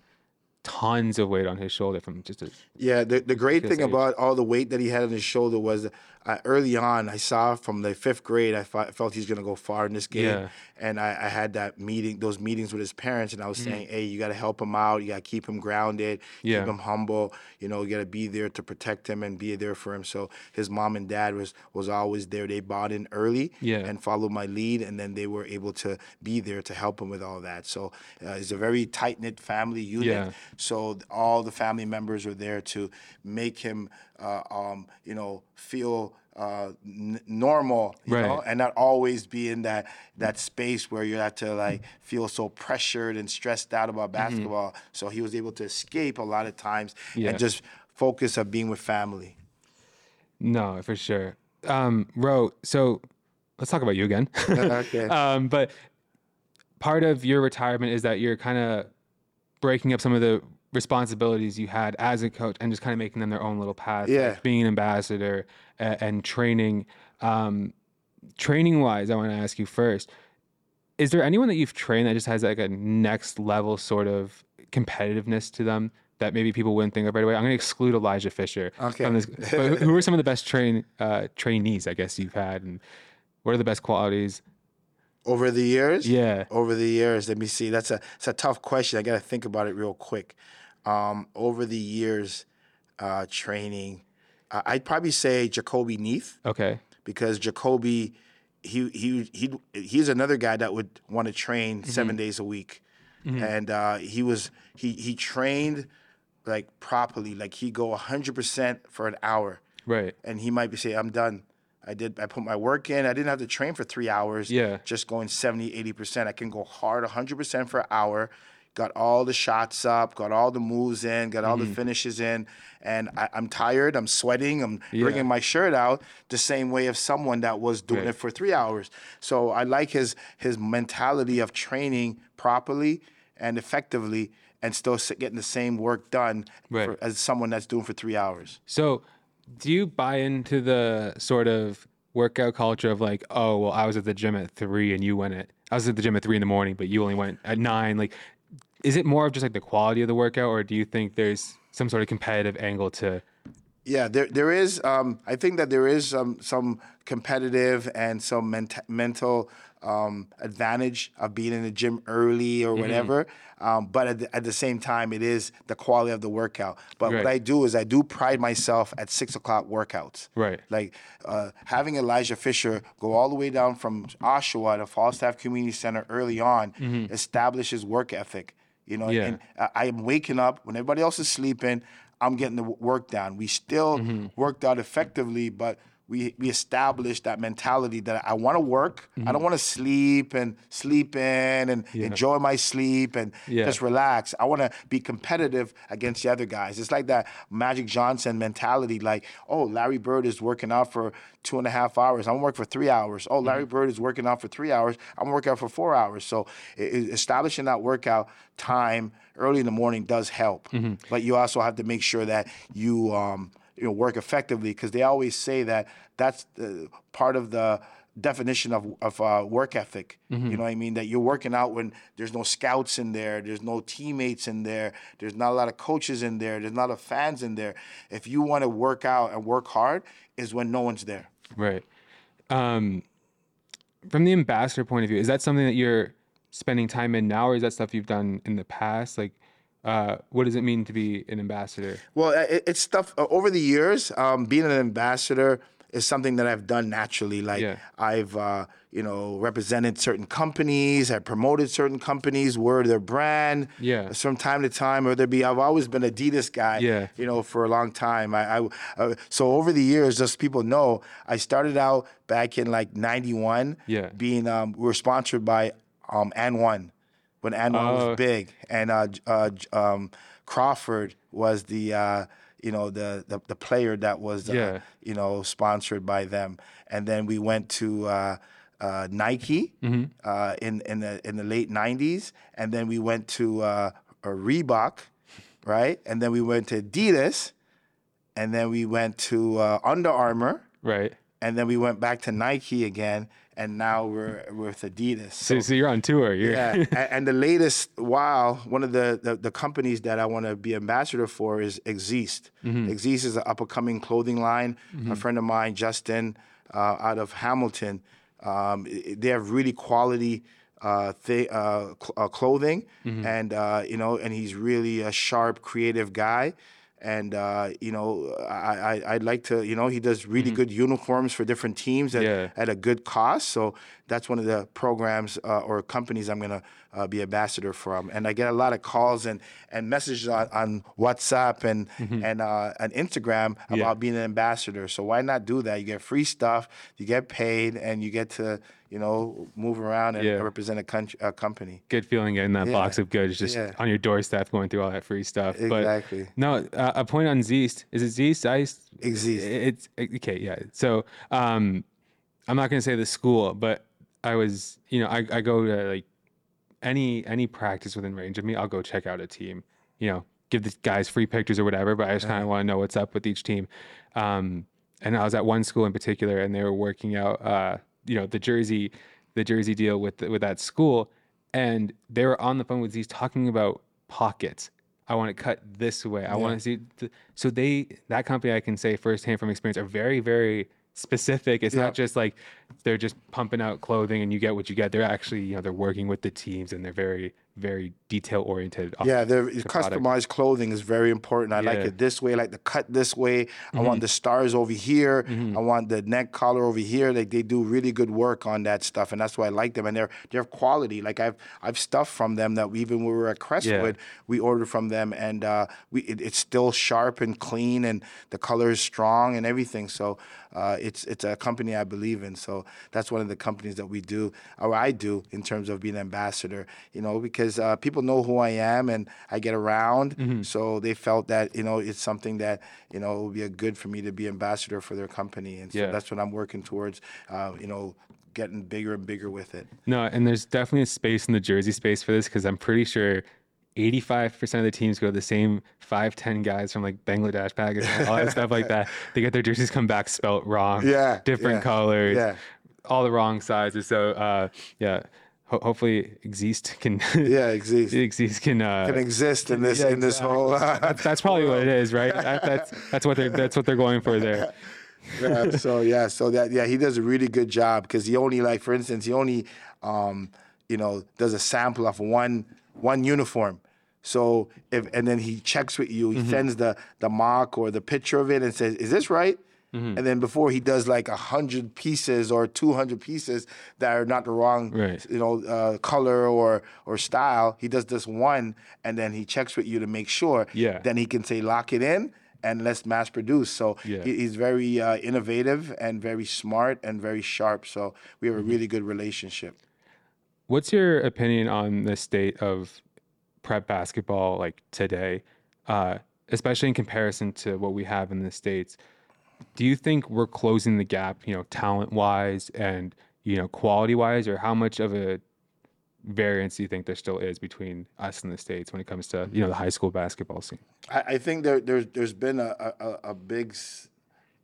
Speaker 1: tons of weight on his shoulder from just a
Speaker 2: Yeah, the, the great thing
Speaker 1: age.
Speaker 2: about all the weight that he had on his shoulder was uh, early on, I saw from the fifth grade, I fe- felt he's going to go far in this game.
Speaker 1: Yeah.
Speaker 2: And I, I had that meeting, those meetings with his parents, and I was
Speaker 1: Mm-hmm.
Speaker 2: saying, hey, you got to help him out. You got to keep him grounded,
Speaker 1: Yeah.
Speaker 2: keep him humble. You know, you got to be there to protect him and be there for him. So his mom and dad was was always there. They bought in early
Speaker 1: Yeah.
Speaker 2: and followed my lead, and then they were able to be there to help him with all that. So uh, it's a very tight knit family unit. So all the family members are there to make him, uh, um, you know, feel uh, n- normal, you know,
Speaker 1: Right.
Speaker 2: and not always be in that that space where you have to like feel so pressured and stressed out about basketball. So he was able to escape a lot of times
Speaker 1: Yeah.
Speaker 2: and just focus on being with family.
Speaker 1: no for sure. Um, Ro, so let's talk about you again.
Speaker 2: okay.
Speaker 1: um, but part of your retirement is that you're kind of breaking up some of the responsibilities you had as a coach and just kind of making them their own little path.
Speaker 2: Yeah.
Speaker 1: Like being an ambassador and, and training. Um, training wise, I want to ask you first: Is there anyone that you've trained that just has like a next level sort of competitiveness to them? That maybe people wouldn't think of right away. I'm going to exclude Elijah Fisher.
Speaker 2: Okay.
Speaker 1: From this, but who are some of the best train uh, trainees I guess you've had, and what are the best qualities?
Speaker 2: Over the years,
Speaker 1: Yeah.
Speaker 2: over the years. Let me see. That's a it's a tough question. I got to think about it real quick. Um, over the years, uh, training, uh, I'd probably say Jacoby Neath
Speaker 1: Okay.
Speaker 2: because Jacoby, he he he he's another guy that would want to train seven days a week, and uh, he was he he trained like properly. Like he go hundred percent for an hour
Speaker 1: Right.
Speaker 2: and he might be saying, I'm done. I did I put my work in. I didn't have to train for three hours.
Speaker 1: Yeah.
Speaker 2: Just going 70, 80%. I can go hard 100% for an hour. Got all the shots up, got all the moves in, got all
Speaker 1: Mm-hmm.
Speaker 2: the finishes in. And I, I'm tired, I'm sweating, I'm
Speaker 1: Yeah.
Speaker 2: bringing my shirt out the same way of someone that was doing
Speaker 1: Right.
Speaker 2: it for three hours. So I like his his mentality of training properly and effectively and still getting the same work done
Speaker 1: Right.
Speaker 2: for, as someone that's doing for three hours.
Speaker 1: So, do you buy into the sort of workout culture of like, oh, well, I was at the gym at three and you went at, I was at the gym at three in the morning, but you only went at nine? Like, is it more of just like the quality of the workout, or do you think there's some sort of competitive angle to?
Speaker 2: Yeah, there there is. Um, I think that there is some some competitive and some ment- mental um, advantage of being in the gym early or whatever. Um, but at the, at the same time, it is the quality of the workout. But what I do is I do pride myself at six o'clock workouts.
Speaker 1: Right.
Speaker 2: Like uh, having Elijah Fisher go all the way down from Oshawa to Falstaff Community Center early on establishes work ethic. You know,
Speaker 1: Yeah.
Speaker 2: and I, I'm waking up when everybody else is sleeping. I'm getting the work done. We still mm-hmm. worked out effectively, but we we establish that mentality that I want to work.
Speaker 1: Mm-hmm.
Speaker 2: I don't want to sleep and sleep in and enjoy my sleep and
Speaker 1: Yeah.
Speaker 2: just relax. I want to be competitive against the other guys. It's like that Magic Johnson mentality. Like, oh, Larry Bird is working out for two and a half hours. I'm working for three hours. Oh, Larry Bird is working out for three hours. I'm working out for four hours. So establishing that workout time early in the morning does help. But you also have to make sure that you um, you know work effectively because they always say that that's the part of the definition of of uh, work ethic. You know what I mean? That you're working out when there's no scouts in there, there's no teammates in there, there's not a lot of coaches in there, there's not a lot of fans in there. If you want to work out and work hard, is when no one's there.
Speaker 1: Right. Um, from the ambassador point of view, is that something that you're spending time in now, or is that stuff you've done in the past? Like, uh, what does it mean to be an ambassador?
Speaker 2: Well, it, it's stuff uh, over the years. Um, being an ambassador is something that I've done naturally. Like
Speaker 1: Yeah.
Speaker 2: I've, uh, you know, represented certain companies. I promoted certain companies, word their brand.
Speaker 1: Yeah.
Speaker 2: From time to time, or there be. I've always been Adidas guy.
Speaker 1: Yeah.
Speaker 2: You know, for a long time. I, I uh, so over the years, just people know, I started out back in like '91.
Speaker 1: Yeah.
Speaker 2: Being um, we were sponsored by um, AND1 when An One
Speaker 1: Oh.
Speaker 2: was big, and uh, uh, um, Crawford was the uh, you know the, the the player that was uh,
Speaker 1: Yeah.
Speaker 2: you know sponsored by them, and then we went to. Uh, uh, Nike uh, in in the in the late '90s, and then we went to uh, Reebok, right? And then we went to Adidas, and then we went to uh, Under Armour,
Speaker 1: Right.
Speaker 2: and then we went back to Nike again, and now we're, we're with Adidas.
Speaker 1: So, so you're on tour. You're,
Speaker 2: Yeah, a- and the latest wow, one of the, the, the companies that I want to be ambassador for is Exist. Exist is an up and coming clothing line. A friend of mine, Justin, uh, out of Hamilton, um, they have really quality uh, th- uh, cl- uh, clothing, and uh, you know, and he's really a sharp, creative guy. And uh, you know, I, I I'd like to, you know, he does really good uniforms for different teams at,
Speaker 1: Yeah.
Speaker 2: at a good cost. So that's one of the programs uh, or companies I'm gonna uh, be ambassador from. And I get a lot of calls and, and messages on, on WhatsApp and and uh, and Instagram about
Speaker 1: Yeah.
Speaker 2: being an ambassador. So why not do that? You get free stuff, you get paid, and you get to you know move around and
Speaker 1: Yeah.
Speaker 2: represent a, country, a company.
Speaker 1: good feeling getting that box of goods just
Speaker 2: Yeah.
Speaker 1: on your doorstep, going through all that free stuff.
Speaker 2: Exactly.
Speaker 1: But no, uh, a point on Zeest. Is it Zeest? I
Speaker 2: Exist.
Speaker 1: It's okay. Yeah. So um, I'm not gonna say the school, but I was, you know, I, I go to like any any practice within range of me. I'll go check out a team. You know, give the guys free pictures or whatever. But I just kind of want to know what's up with each team. Um, and I was at one school in particular, and they were working out, uh, you know, the jersey, the jersey deal with with that school, and they were on the phone with these talking about pockets. I want to cut this way. I want to see. Th- so they that company I can say firsthand from experience are very very specific. It's
Speaker 2: Yeah.
Speaker 1: not just like they're just pumping out clothing and you get what you get. They're actually you know they're working with the teams and they're very very detail oriented.
Speaker 2: Yeah, the
Speaker 1: product.
Speaker 2: customized clothing is very important. I like it this way, I like the cut this way. I want the stars over here. I want the neck collar over here. Like they do really good work on that stuff, and that's why I like them. And they're they're quality. Like I've I've stuff from them that even when we were at Crestwood, we ordered from them, and uh, we it, it's still sharp and clean, and the color is strong and everything. So uh, it's it's a company I believe in. So that's one of the companies that we do, or I do, in terms of being an ambassador. You know, because uh, people know who I am and I get around. So they felt that you know it's something that you know it would be a good for me to be ambassador for their company, and so
Speaker 1: Yeah.
Speaker 2: that's what I'm working towards. Uh, you know, getting bigger and bigger with it.
Speaker 1: No, and there's definitely a space in the jersey space for this because I'm pretty sure 85% of the teams go to the same five, 10 guys from like Bangladesh, Pakistan, all that stuff like that. They get their jerseys come back spelt wrong.
Speaker 2: Yeah,
Speaker 1: Different
Speaker 2: yeah,
Speaker 1: colors.
Speaker 2: yeah.
Speaker 1: All the wrong sizes. So, uh, yeah, ho- hopefully Exist can,
Speaker 2: Yeah, exist.
Speaker 1: Exist can, uh,
Speaker 2: Can exist in this
Speaker 1: yeah,
Speaker 2: in this whole.
Speaker 1: that's, that's probably what it is, right? That, that's, that's what they're, that's what they're going for there.
Speaker 2: yeah, so yeah, so that yeah, he does a really good job because he only like for instance, he only um, you know does a sample of one one uniform. So if and then he checks with you, he
Speaker 1: Mm-hmm.
Speaker 2: sends the the mock or the picture of it and says, "Is this right?"
Speaker 1: Mm-hmm.
Speaker 2: And then before he does like a hundred pieces or two hundred pieces that are not the wrong,
Speaker 1: Right.
Speaker 2: you know, uh, color or or style, he does this one, and then he checks with you to make sure.
Speaker 1: Yeah.
Speaker 2: Then he can say lock it in, and let's mass produce. So
Speaker 1: Yeah.
Speaker 2: he's very uh, innovative and very smart and very sharp. So we have a really good relationship.
Speaker 1: What's your opinion on the state of prep basketball like today, uh, especially in comparison to what we have in the states? Do you think we're closing the gap, you know, talent wise and you know quality wise, or how much of a variance do you think there still is between us and the states when it comes to you know the high school basketball scene?
Speaker 2: I, I think there, there's there's been a, a, a big s-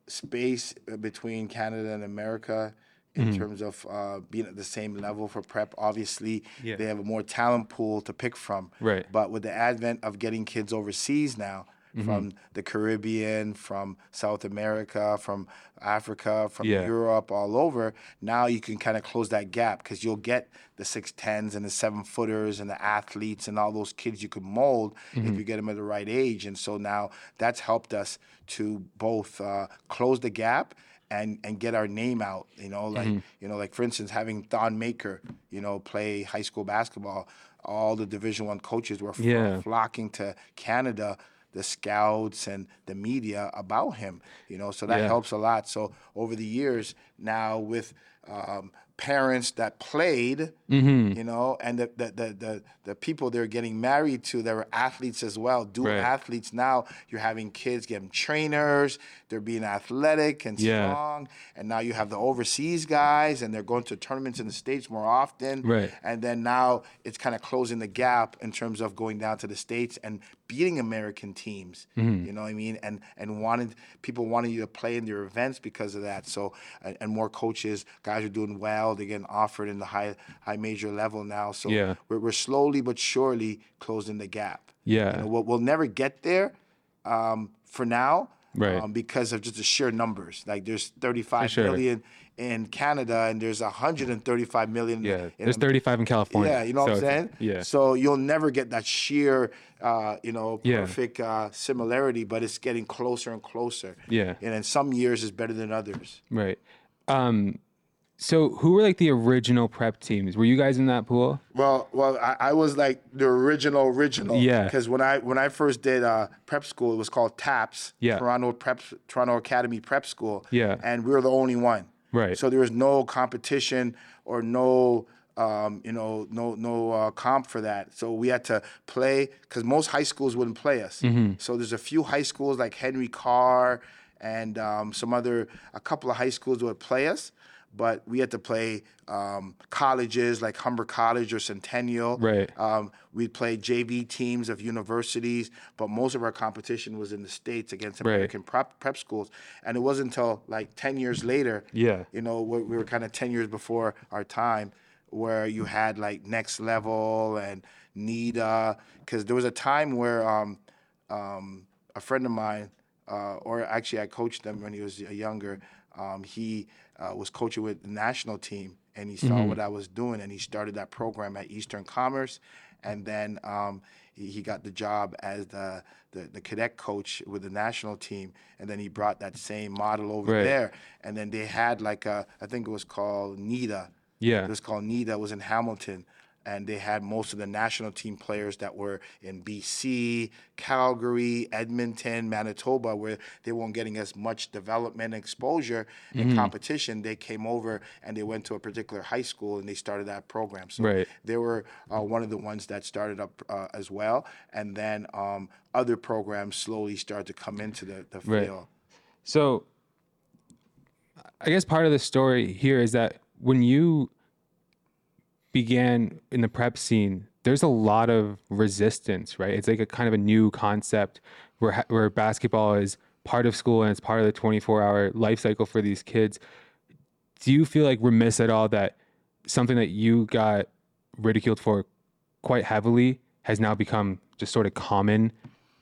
Speaker 2: space between Canada and America in terms of uh, being at the same level for prep. Obviously,
Speaker 1: Yeah.
Speaker 2: they have a more talent pool to pick from.
Speaker 1: Right.
Speaker 2: But with the advent of getting kids overseas now, from mm-hmm. the Caribbean, from South America, from Africa, from
Speaker 1: Yeah.
Speaker 2: Europe, all over, now you can kind of close that gap because you'll get the six tens and the seven footers and the athletes and all those kids you could mold if mm-hmm. you get them at the right age. And so now that's helped us to both uh, close the gap and and get our name out. You know, like mm-hmm. you know, like for instance, having Thon Maker, you know, play high school basketball. All the Division One coaches were
Speaker 1: Yeah.
Speaker 2: flocking to Canada, the scouts and the media about him. You know, so that
Speaker 1: Yeah.
Speaker 2: helps a lot. So over the years, now with um, parents that played,
Speaker 1: Mm-hmm.
Speaker 2: you know, and the the, the the the people they're getting married to, they were athletes as well. Dual
Speaker 1: Right.
Speaker 2: athletes now. You're having kids getting trainers. They're being athletic and
Speaker 1: Yeah.
Speaker 2: strong. And now you have the overseas guys, and they're going to tournaments in the states more often.
Speaker 1: Right.
Speaker 2: And then now it's kind of closing the gap in terms of going down to the states and beating American teams.
Speaker 1: Mm-hmm.
Speaker 2: You know what I mean? And and wanted people wanted you to play in their events because of that. So and, and more coaches, guys are doing well. They're getting offered in the high high major level now. So
Speaker 1: Yeah.
Speaker 2: we're, we're slowly but surely closing the gap.
Speaker 1: Yeah.
Speaker 2: You know, we'll, we'll never get there um, for now.
Speaker 1: Right.
Speaker 2: Um, because of just the sheer numbers. Like there's 35
Speaker 1: sure.
Speaker 2: million in Canada and there's 135 million
Speaker 1: Yeah, there's 35 in California.
Speaker 2: yeah, you know what I'm saying?
Speaker 1: Yeah,
Speaker 2: So you'll never get that sheer, uh, you know,
Speaker 1: Yeah.
Speaker 2: perfect uh, similarity, but it's getting closer and closer.
Speaker 1: Yeah.
Speaker 2: And in some years is better than others.
Speaker 1: right. Um, so who were like the original prep teams? Were you guys in that pool?
Speaker 2: Well, well, I, I was like the original, original.
Speaker 1: Yeah.
Speaker 2: Because when I when I first did uh, prep school, it was called TAPS.
Speaker 1: Yeah.
Speaker 2: Toronto Prep Toronto Academy Prep School.
Speaker 1: Yeah.
Speaker 2: And we were the only one.
Speaker 1: Right.
Speaker 2: So there was no competition or no. Um, you know, no no uh, comp for that. So we had to play because most high schools wouldn't play us.
Speaker 1: Mm-hmm.
Speaker 2: So there's a few high schools like Henry Carr and um, some other a couple of high schools would play us, but we had to play um, colleges like Humber College or Centennial.
Speaker 1: Right.
Speaker 2: Um, we'd play JV teams of universities, but most of our competition was in the states against
Speaker 1: Right.
Speaker 2: American prep, prep schools. And it wasn't until like ten years later.
Speaker 1: Yeah.
Speaker 2: You know, we, we were kind of ten years before our time, where you had like Next Level and NEDA, because there was a time where um, um, a friend of mine, uh, or actually I coached him when he was younger. Um, he uh, was coaching with the national team, and he saw what I was doing, and he started that program at Eastern Commerce, and then um, he, he got the job as the, the the cadet coach with the national team, and then he brought that same model over
Speaker 1: Right.
Speaker 2: there, and then they had like a I think it was called NEDA.
Speaker 1: Yeah.
Speaker 2: It was called NEDA. It was in Hamilton. And they had most of the national team players that were in BC, Calgary, Edmonton, Manitoba, where they weren't getting as much development and exposure
Speaker 1: Mm-hmm.
Speaker 2: and competition. They came over and they went to a particular high school and they started that program. So
Speaker 1: Right.
Speaker 2: they were uh, one of the ones that started up uh, as well. And then um, other programs slowly started to come into the, the
Speaker 1: Right.
Speaker 2: field.
Speaker 1: So I guess part of the story here is that when you began in the prep scene, there's a lot of resistance, right? It's like a kind of a new concept where where basketball is part of school and it's part of the 24-hour life cycle for these kids. Do you feel like remiss at all that something that you got ridiculed for quite heavily has now become just sort of common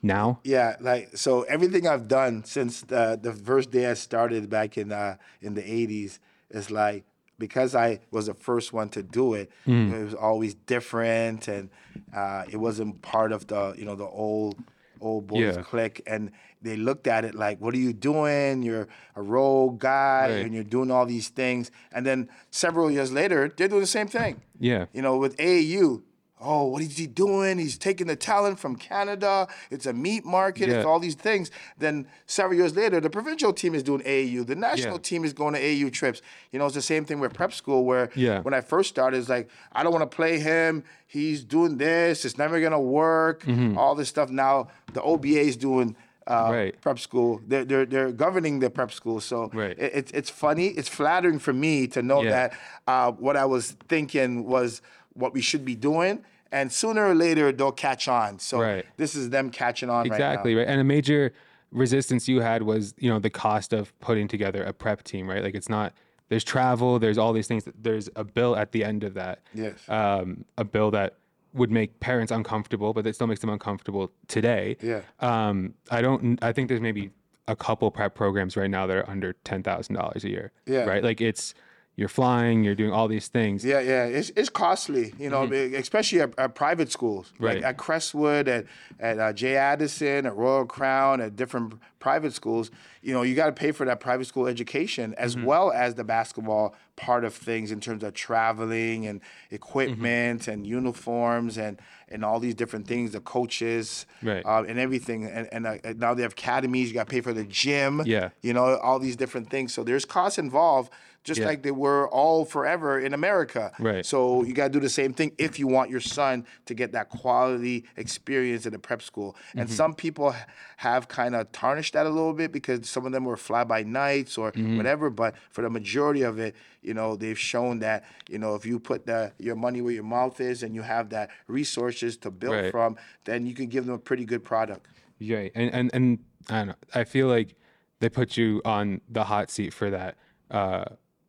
Speaker 1: now?
Speaker 2: Yeah, like so everything I've done since the the first day I started back in uh, in the '80s is like because I was the first one to do it. It was always different, and uh, it wasn't part of the you know the old old boys
Speaker 1: Yeah.
Speaker 2: clique. And they looked at it like, "What are you doing? You're a rogue guy,
Speaker 1: Right.
Speaker 2: and you're doing all these things." And then several years later, they're doing the same thing.
Speaker 1: Yeah.
Speaker 2: You know, with AAU, oh, what is he doing? He's taking the talent from Canada. It's a meat market.
Speaker 1: Yeah.
Speaker 2: It's all these things. Then several years later, the provincial team is doing AAU. The national
Speaker 1: Yeah.
Speaker 2: team is going to AAU trips. You know, it's the same thing with prep school where
Speaker 1: Yeah.
Speaker 2: when I first started, it's like, I don't want to play him. He's doing this. It's never going to work. All this stuff. Now the OBA is doing uh,
Speaker 1: Mm-hmm. Right.
Speaker 2: prep school. They're, they're, they're governing the prep school. So
Speaker 1: Right.
Speaker 2: it, it's, it's funny. It's flattering for me to know that uh, what I was thinking was what we should be doing. And sooner or later, they'll catch on. So
Speaker 1: Right.
Speaker 2: this is them catching on
Speaker 1: exactly
Speaker 2: right
Speaker 1: right and a major resistance you had was you know the cost of putting together a prep team right like it's not there's travel there's all these things there's a bill at the end of that
Speaker 2: Yes.
Speaker 1: um, a bill that would make parents uncomfortable but it still makes them uncomfortable today
Speaker 2: Yeah.
Speaker 1: um, i don't i think there's maybe a couple prep programs right now that are under $10000 a year
Speaker 2: Yeah.
Speaker 1: right like it's you're flying you're doing all these things
Speaker 2: Yeah, yeah, it's, it's costly, you know, especially at, at private schools,
Speaker 1: Mm-hmm. Right.
Speaker 2: like at Crestwood, at at uh, J. Addison, at Royal Crown, at different private schools. You know, you got to pay for that private school education as
Speaker 1: Mm-hmm.
Speaker 2: well as the basketball part of things in terms of traveling and equipment
Speaker 1: Mm-hmm.
Speaker 2: and uniforms and and all these different things, the coaches,
Speaker 1: Right.
Speaker 2: uh, and everything. And, and uh, now they have academies. You got to pay for the gym.
Speaker 1: Yeah.
Speaker 2: you know, all these different things. So there's costs involved, just
Speaker 1: Yeah.
Speaker 2: like they were all forever in America.
Speaker 1: Right.
Speaker 2: So you got to do the same thing if you want your son to get that quality experience in a prep school. And
Speaker 1: Mm-hmm.
Speaker 2: some people have kind of tarnished that a little bit because some of them were fly by nights or
Speaker 1: Mm-hmm.
Speaker 2: whatever. But for the majority of it, you know, they've shown that you know if you put the your money where your mouth is and you have that resources to build
Speaker 1: Right.
Speaker 2: from, then you can give them a pretty good product.
Speaker 1: Right. And, and and I don't know. I feel like they put you on the hot seat for that uh,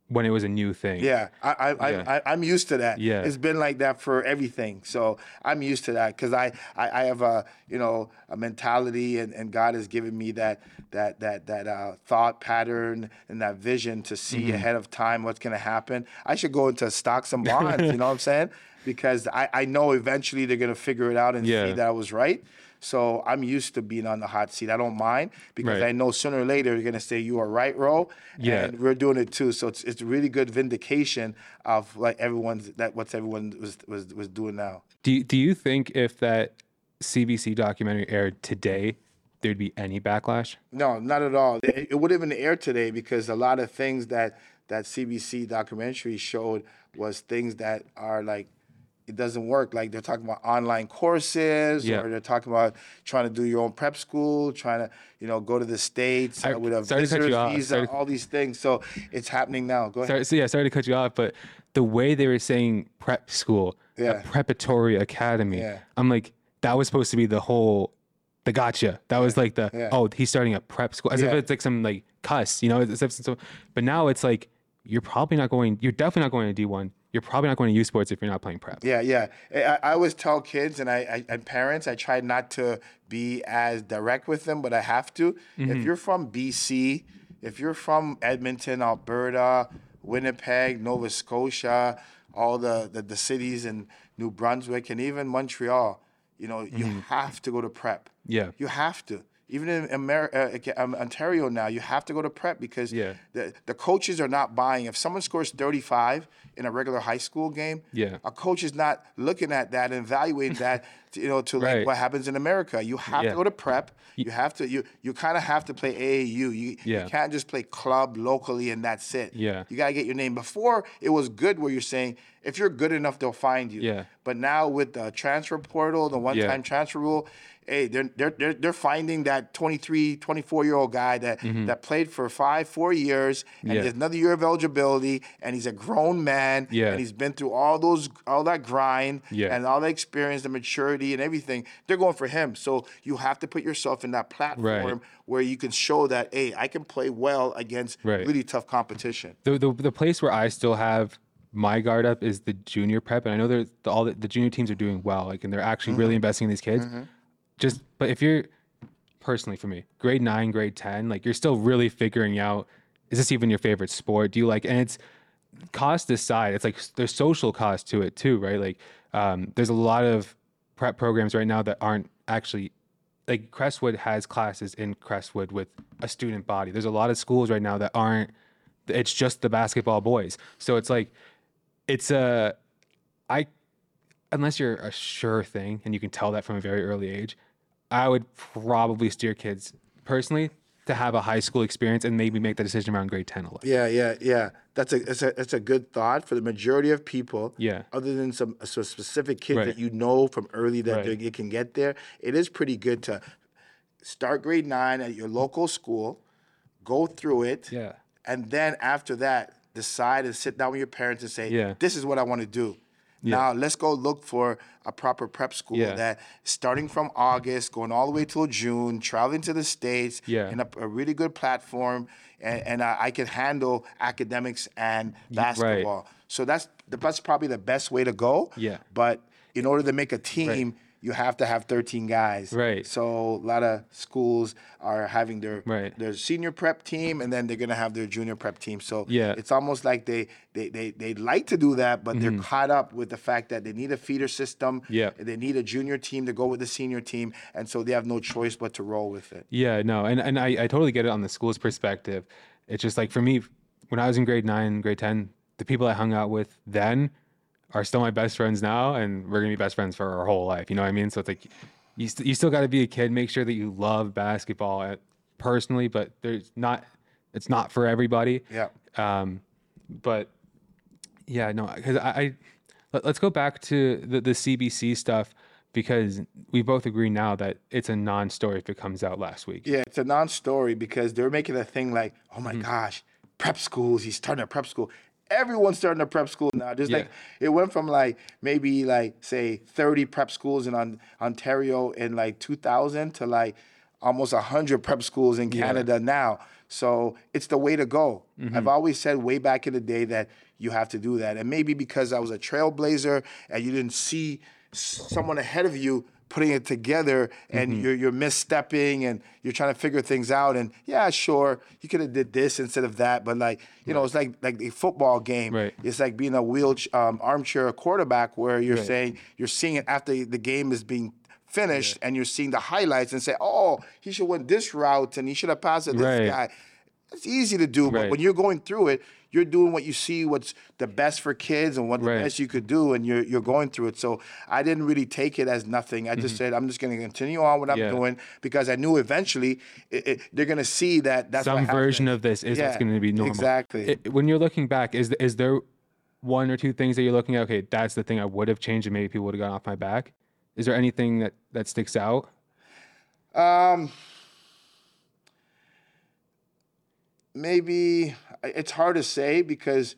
Speaker 1: when it was a new thing.
Speaker 2: Yeah, I, I,
Speaker 1: Yeah.
Speaker 2: I, I'm used to that.
Speaker 1: Yeah.
Speaker 2: it's been like that for everything. So I'm used to that because I, I, I have a, you know, a mentality, and, and God has given me that, that, that, that uh, thought pattern and that vision to see
Speaker 1: Mm-hmm.
Speaker 2: ahead of time what's going to happen. I should go into stocks and bonds. you know what I'm saying? Because I, I know eventually they're going to figure it out and
Speaker 1: Yeah.
Speaker 2: see that I was right. So I'm used to being on the hot seat. I don't mind because
Speaker 1: Right.
Speaker 2: I know sooner or later you're gonna say you are right, Ro.
Speaker 1: Yeah.
Speaker 2: And we're doing it too. So it's it's really good vindication of like everyone's that what's everyone was was was doing now.
Speaker 1: Do you, do you think if that CBC documentary aired today, there'd be any backlash?
Speaker 2: No, not at all. It, it would have been aired today because a lot of things that that CBC documentary showed was things that are like it doesn't work. Like they're talking about online courses,
Speaker 1: Yeah.
Speaker 2: or they're talking about trying to do your own prep school, trying to you know go to the states
Speaker 1: I-
Speaker 2: uh, with a
Speaker 1: sorry to cut you
Speaker 2: visitor's visa, all these things. So it's happening now. Go ahead.
Speaker 1: Sorry, so yeah, sorry to cut you off, but the way they were saying prep school,
Speaker 2: Yeah.
Speaker 1: a preparatory academy,
Speaker 2: Yeah.
Speaker 1: I'm like, that was supposed to be the whole, the gotcha. That was like the, oh, he's starting a prep school, as if it's like some like cuss, you know, as if so. But now it's like, you're probably not going, you're definitely not going to D1. You're probably not going to U Sports if you're not playing prep.
Speaker 2: Yeah, yeah. I, I always tell kids and I, I and parents, I try not to be as direct with them, but I have to. If mm-hmm. you're from BC, if you're from Edmonton, Alberta, Winnipeg, Nova Scotia, all the, the, the cities in New Brunswick and even Montreal, you know, you mm-hmm. have to go to prep.
Speaker 1: Yeah.
Speaker 2: You have to. Even in America, uh, um, Ontario now, you have to go to prep because
Speaker 1: Yeah.
Speaker 2: the, the coaches are not buying. If someone scores 35 in a regular high school game,
Speaker 1: Yeah.
Speaker 2: a coach is not looking at that and evaluating that, to, you know, to like what happens in America. You have
Speaker 1: Yeah.
Speaker 2: to go to prep. You have to you you kind of have to play AAU. You,
Speaker 1: Yeah.
Speaker 2: you can't just play club locally and that's it.
Speaker 1: Yeah.
Speaker 2: You gotta get your name. Before it was good where you're saying if you're good enough, they'll find you.
Speaker 1: Yeah.
Speaker 2: But now with the transfer portal, the one-time transfer rule, hey, they're they're they're, they're finding that 23, 24 year old guy that that played for five, four years, and
Speaker 1: Mm-hmm. Yeah.
Speaker 2: another year of eligibility, and he's a grown man,
Speaker 1: Yeah.
Speaker 2: and he's been through all those all that grind,
Speaker 1: Yeah.
Speaker 2: and all the experience, the maturity, and everything. They're going for him. So you have to put yourself in that platform where you can show that, hey, I can play well against
Speaker 1: Right.
Speaker 2: really tough competition.
Speaker 1: the, the the place where I still have my guard up is the junior prep, and I know the, all the, the junior teams are doing well, like, and they're actually really investing in these kids. Just, but if you're personally for me, grade nine, grade ten, like you're still really figuring out is this even your favorite sport? Do you like? And it's cost aside, it's like there's social cost to it too, right? Like, um, there's a lot of prep programs right now that aren't actually like Crestwood has classes in Crestwood with a student body. There's a lot of schools right now that aren't. It's just the basketball boys. So it's like, it's a, I, unless you're a sure thing and you can tell that from a very early age, I would probably steer kids personally to have a high school experience and maybe make the decision around grade 10, 11.
Speaker 2: Yeah, yeah, yeah. That's a that's a that's a good thought for the majority of people.
Speaker 1: Yeah.
Speaker 2: Other than some some specific kids
Speaker 1: Right.
Speaker 2: that you know from early that
Speaker 1: Right.
Speaker 2: they it can get there, it is pretty good to start grade nine at your local school, go through it,
Speaker 1: Yeah.
Speaker 2: and then after that, decide and sit down with your parents and say,
Speaker 1: Yeah.
Speaker 2: "This is what I want to do." Now let's go look for a proper prep school
Speaker 1: Yeah.
Speaker 2: that starting from August, going all the way till June, traveling to the states,
Speaker 1: Yeah.
Speaker 2: in a, a really good platform, and, and I, I can handle academics and basketball. So that's that's probably the best way to go.
Speaker 1: Yeah.
Speaker 2: But in order to make a team, you have to have 13 guys.
Speaker 1: Right.
Speaker 2: So a lot of schools are having their
Speaker 1: Right.
Speaker 2: their senior prep team, and then they're gonna have their junior prep team. So
Speaker 1: Yeah.
Speaker 2: it's almost like they they they they like to do that, but they're caught up with the fact that they need a feeder system.
Speaker 1: Mm-hmm. Yeah.
Speaker 2: They need a junior team to go with the senior team, and so they have no choice but to roll with it.
Speaker 1: Yeah, no, and, and I, I totally get it on the school's perspective. It's just like for me, when I was in grade nine, grade 10, the people I hung out with then are still my best friends now, and we're gonna be best friends for our whole life. You know what I mean? So it's like you, st- you still got to be a kid. Make sure that you love basketball uh, personally, but there's not, it's not for everybody.
Speaker 2: Yeah.
Speaker 1: Um, but yeah, no, because I, I let, us go back to the, the CBC stuff because we both agree now that it's a non-story if it comes out last week.
Speaker 2: Yeah, it's a non-story because they're making a thing like, oh
Speaker 1: Mm-hmm.
Speaker 2: my gosh, prep schools. He's starting a prep school. Everyone's starting a prep school now. Just like it went from like maybe like say 30 prep schools in on, Ontario in like 2000 to like almost 100 prep schools in Canada now. So it's the way to go.
Speaker 1: Mm-hmm.
Speaker 2: I've always said way back in the day that you have to do that. And maybe because I was a trailblazer and you didn't see someone ahead of you putting it together and
Speaker 1: Mm-hmm.
Speaker 2: you're, you're misstepping and you're trying to figure things out and yeah sure you could have did this instead of that but like you know it's like like the football game
Speaker 1: Right.
Speaker 2: it's like being a wheel um, armchair quarterback where you're
Speaker 1: Right.
Speaker 2: saying you're seeing it after the game is being finished and you're seeing the highlights and say oh he should went this route and he should have passed it this
Speaker 1: Right.
Speaker 2: guy it's easy to do but
Speaker 1: Right.
Speaker 2: when you're going through it you're doing what you see what's the best for kids and what the
Speaker 1: Right.
Speaker 2: best you could do and you're you're going through it so i didn't really take it as nothing i just said i'm just going to continue on what i'm
Speaker 1: Mm-hmm. Yeah.
Speaker 2: doing because i knew eventually it, it, they're going to see that that's
Speaker 1: Some version of this is
Speaker 2: Yeah,
Speaker 1: going to be normal.
Speaker 2: exactly.
Speaker 1: It- when you're looking back, is is there one or two things that you're looking at? Okay, that's the thing I would have changed, and maybe people would have gone off my back. Is there anything that that sticks out?
Speaker 2: Um, maybe it's hard to say because,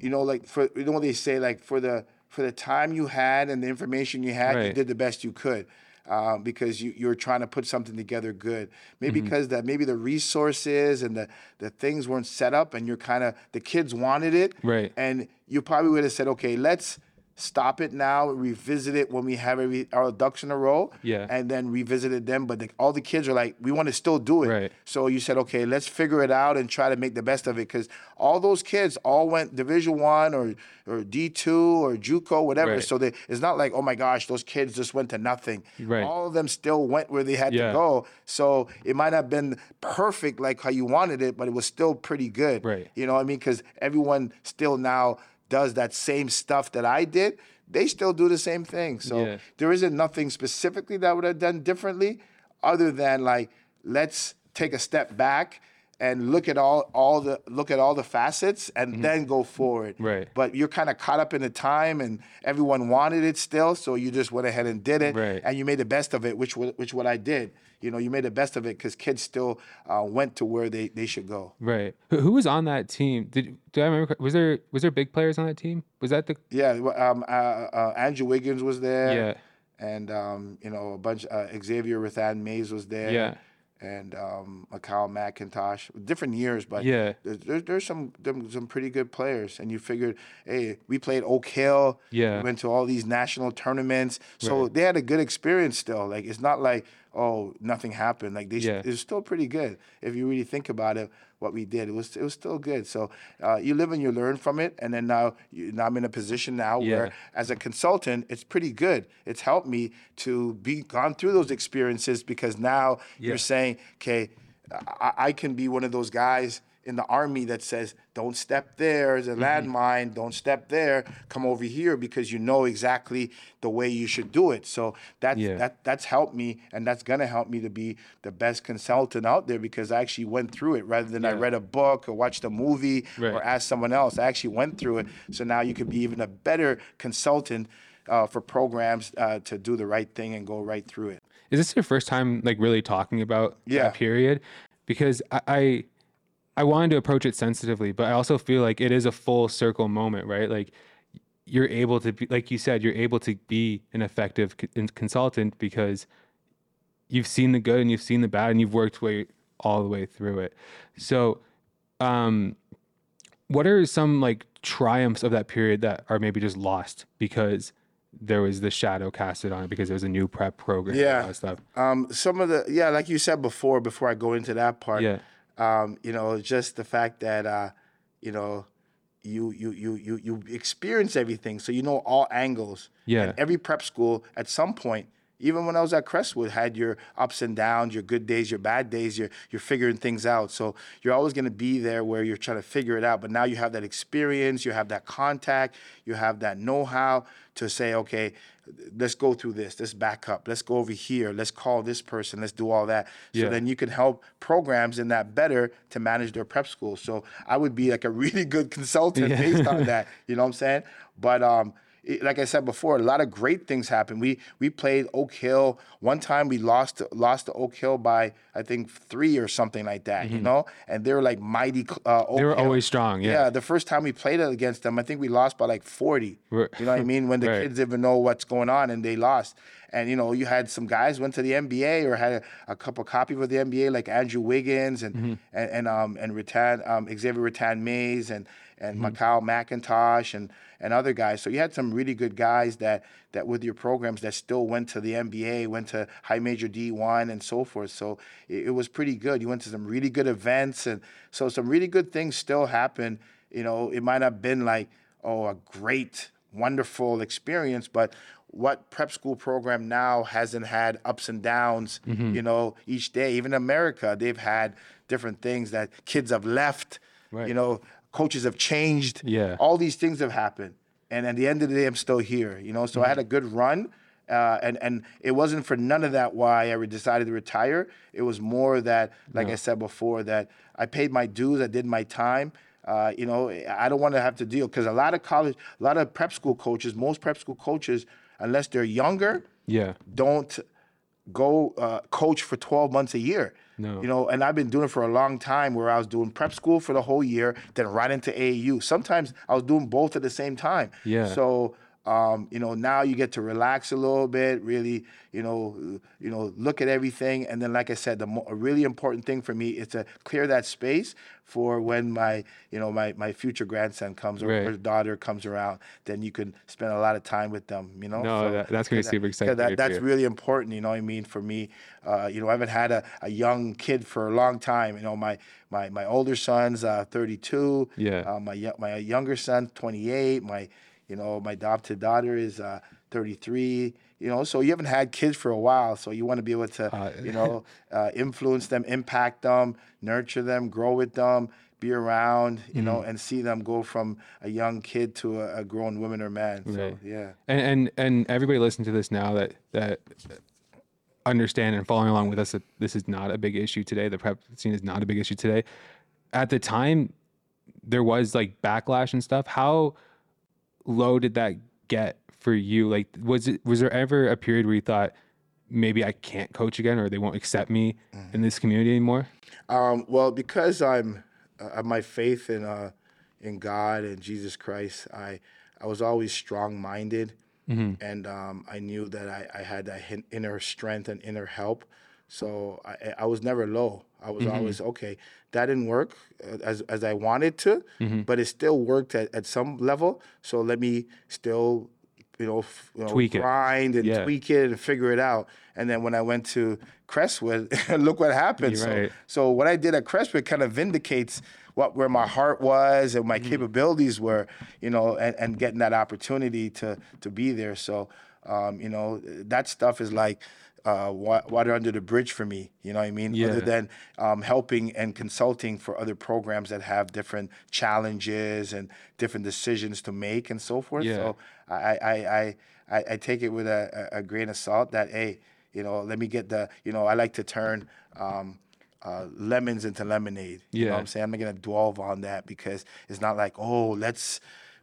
Speaker 2: you know, like for you know what they say, like for the for the time you had and the information you had, you did the best you could. Um, because you, you're trying to put something together good. Maybe
Speaker 1: Mm-hmm.
Speaker 2: because that maybe the resources and the, the things weren't set up and you're kind of the kids wanted it.
Speaker 1: Right.
Speaker 2: And you probably would have said, okay, let's stop it now, revisit it when we have every, our ducks in a row.
Speaker 1: Yeah.
Speaker 2: And then revisit it then. But the, all the kids are like, we want to still do it.
Speaker 1: Right.
Speaker 2: So you said, okay, let's figure it out and try to make the best of it because all those kids all went Division One or or D two or JUCO, whatever.
Speaker 1: Right.
Speaker 2: So they, it's not like, oh my gosh, those kids just went to nothing.
Speaker 1: Right.
Speaker 2: All of them still went where they had
Speaker 1: Yeah.
Speaker 2: to go. So it might not have been perfect like how you wanted it, but it was still pretty good.
Speaker 1: Right.
Speaker 2: You know what I mean? Because everyone still now does that same stuff that I did. They still do the same thing. So
Speaker 1: Yeah.
Speaker 2: there isn't nothing specifically that I would have done differently, other than like let's take a step back and look at all all the look at all the facets and then go forward.
Speaker 1: Mm-hmm. Right.
Speaker 2: But you're kind of caught up in the time, and everyone wanted it still, so you just went ahead and did it,
Speaker 1: Right.
Speaker 2: and you made the best of it, which which what I did. You know, you made the best of it because kids still uh, went to where they, they should go.
Speaker 1: Right. Who, who was on that team? Did do I remember? Was there was there big players on that team? Was that the
Speaker 2: Yeah, um, uh, uh, Andrew Wiggins was there.
Speaker 1: Yeah.
Speaker 2: And um, you know a bunch. Uh, Xavier Rathan-Mayes was there.
Speaker 1: Yeah.
Speaker 2: And um, Macau McIntosh, different years, but
Speaker 1: Yeah.
Speaker 2: there's, there's, there's some them, some pretty good players. And you figured, hey, we played Oak Hill.
Speaker 1: Yeah.
Speaker 2: We went to all these national tournaments, so they had a good experience still. Like it's not like oh nothing happened. Like they,
Speaker 1: Yeah.
Speaker 2: it's still pretty good if you really think about it. What we did, it was it was still good. So uh, you live and you learn from it, and then now you, now I'm in a position now
Speaker 1: Yeah.
Speaker 2: where as a consultant, it's pretty good. It's helped me to be gone through those experiences because now
Speaker 1: Yeah.
Speaker 2: you're saying, okay, I, I can be one of those guys in the army that says, "Don't step there. There's a landmine. Don't step there. Come over here," because you know exactly the way you should do it. So that's
Speaker 1: Yeah.
Speaker 2: that that's helped me, and that's gonna help me to be the best consultant out there because I actually went through it rather than I read a book or watched a movie
Speaker 1: Right.
Speaker 2: or asked someone else. I actually went through it. So now you could be even a better consultant uh, for programs uh, to do the right thing and go right through it.
Speaker 1: Is this your first time like really talking about
Speaker 2: Yeah.
Speaker 1: that period? Because I, I I wanted to approach it sensitively, but I also feel like it is a full circle moment, right? Like you're able to be like you said, you're able to be an effective consultant because you've seen the good and you've seen the bad and you've worked way all the way through it. So um what are some like triumphs of that period that are maybe just lost because there was the shadow casted on it because there was a new prep program and
Speaker 2: Yeah.
Speaker 1: stuff.
Speaker 2: Um, some of the yeah, like you said before, before I go into that part,
Speaker 1: Yeah.
Speaker 2: Um, you know, just the fact that uh, you know, you you you you you experience everything, so you know all angles.
Speaker 1: Yeah.
Speaker 2: And every prep school at some point, even when I was at Crestwood, had your ups and downs, your good days, your bad days. You're you're figuring things out. So you're always going to be there where you're trying to figure it out. But now you have that experience, you have that contact, you have that know-how to say, okay, let's go through this. Let's back up. Let's go over here. Let's call this person. Let's do all that. So
Speaker 1: Yeah.
Speaker 2: then you can help programs in that better to manage their prep school. So I would be like a really good consultant based on that. You know what I'm saying? But um, it- like I said before, a lot of great things happened. We we played Oak Hill one time. We lost lost to Oak Hill by I think three or something like that. You know, and they were like mighty. Uh, Oak
Speaker 1: Mm-hmm. They were
Speaker 2: Hill.
Speaker 1: always strong. Yeah.
Speaker 2: Yeah, the first time we played against them, I think we lost by like 40.
Speaker 1: Right.
Speaker 2: You know what I mean? When the
Speaker 1: Right.
Speaker 2: kids didn't even know what's going on and they lost. And, you know, you had some guys went to the NBA or had a, a couple copy of the NBA, like Andrew Wiggins and
Speaker 1: Mm-hmm.
Speaker 2: and, and um and Rathan, um, Xavier Rathan-Mayes and and
Speaker 1: Mm-hmm.
Speaker 2: Macau McIntosh and and other guys. So you had some really good guys that that with your programs that still went to the NBA, went to high major D1 and so forth. So it, it was pretty good. You went to some really good events and so some really good things still happen. You know, it might have been like, oh, a great, wonderful experience, but what prep school program now hasn't had ups and downs,
Speaker 1: Mm-hmm.
Speaker 2: you know, each day. Even America, they've had different things that kids have left,
Speaker 1: Right.
Speaker 2: you know, coaches have changed.
Speaker 1: Yeah.
Speaker 2: All these things have happened. And at the end of the day, I'm still here, you know. So I had a good run. Uh, and and it wasn't for none of that why I decided to retire. It was more that, like I said before, that I paid my dues, I did my time. Uh, you know, I don't want to have to deal because a lot of college, a lot of prep school coaches, most prep school coaches, unless they're younger,
Speaker 1: Yeah.
Speaker 2: don't go uh, coach for 12 months a year.
Speaker 1: No.
Speaker 2: You know, and I've been doing it for a long time where I was doing prep school for the whole year, then right into AAU. Sometimes I was doing both at the same time.
Speaker 1: Yeah.
Speaker 2: So, um, you know, now you get to relax a little bit, really, you know, you know, look at everything, and then, like I said, the mo- a really important thing for me is to clear that space for when my, you know, my my future grandson comes or,
Speaker 1: Right.
Speaker 2: or daughter comes around. Then you can spend a lot of time with them. You know.
Speaker 1: No, that- that's gonna be
Speaker 2: 'cause
Speaker 1: super exciting
Speaker 2: That, that's really important. You know what I mean? For me, uh, you know, I haven't had a, a young kid for a long time. You know, my my my older son's uh, 32.
Speaker 1: Yeah.
Speaker 2: Uh, my my younger son's 28. My you know my adopted daughter is uh, 33. You know, so you haven't had kids for a while, so you want to be able to,
Speaker 1: Uh,
Speaker 2: you know, uh, influence them, impact them, nurture them, grow with them, be around, you know,
Speaker 1: Mm-hmm.
Speaker 2: and see them go from a young kid to a, a grown woman or man. So
Speaker 1: Right.
Speaker 2: yeah.
Speaker 1: And and and everybody listen to this now that that understand and following along with us that this is not a big issue today. The prep scene is not a big issue today. At the time, there was like backlash and stuff. How low did that get for you? Like, was it was there ever a period where you thought maybe I can't coach again, or they won't accept me in this community anymore?
Speaker 2: Um, well, because I'm uh, my faith in uh, in God and Jesus Christ, I I was always strong minded, and um, I knew that I, I had that inner strength and inner help. So I, I was never low. I was always okay. That didn't work uh, as as I wanted to, but it still worked at, at some level. So let me still, you know, f- you know
Speaker 1: Tweak it.
Speaker 2: grind and
Speaker 1: Yeah.
Speaker 2: tweak it and figure it out. And then when I went to Crestwood, look what happened.
Speaker 1: You're
Speaker 2: so,
Speaker 1: right.
Speaker 2: so what I did at Crestwood kind of vindicates what where my heart was and
Speaker 1: Mm-hmm.
Speaker 2: my capabilities were, you know, and, and getting that opportunity to to be there. So, um, you know, that stuff is like uh, wa- water under the bridge for me. You know what I mean?
Speaker 1: Yeah.
Speaker 2: Other than um, helping and consulting for other programs that have different challenges and different decisions to make and so forth.
Speaker 1: Yeah.
Speaker 2: So I, I, I, I, take it with a, a grain of salt that, hey, you know, let me get the, you know, I like to turn um, uh, lemons into lemonade. You know what I'm saying? I'm not going to dwell on that because it's not like, oh, let's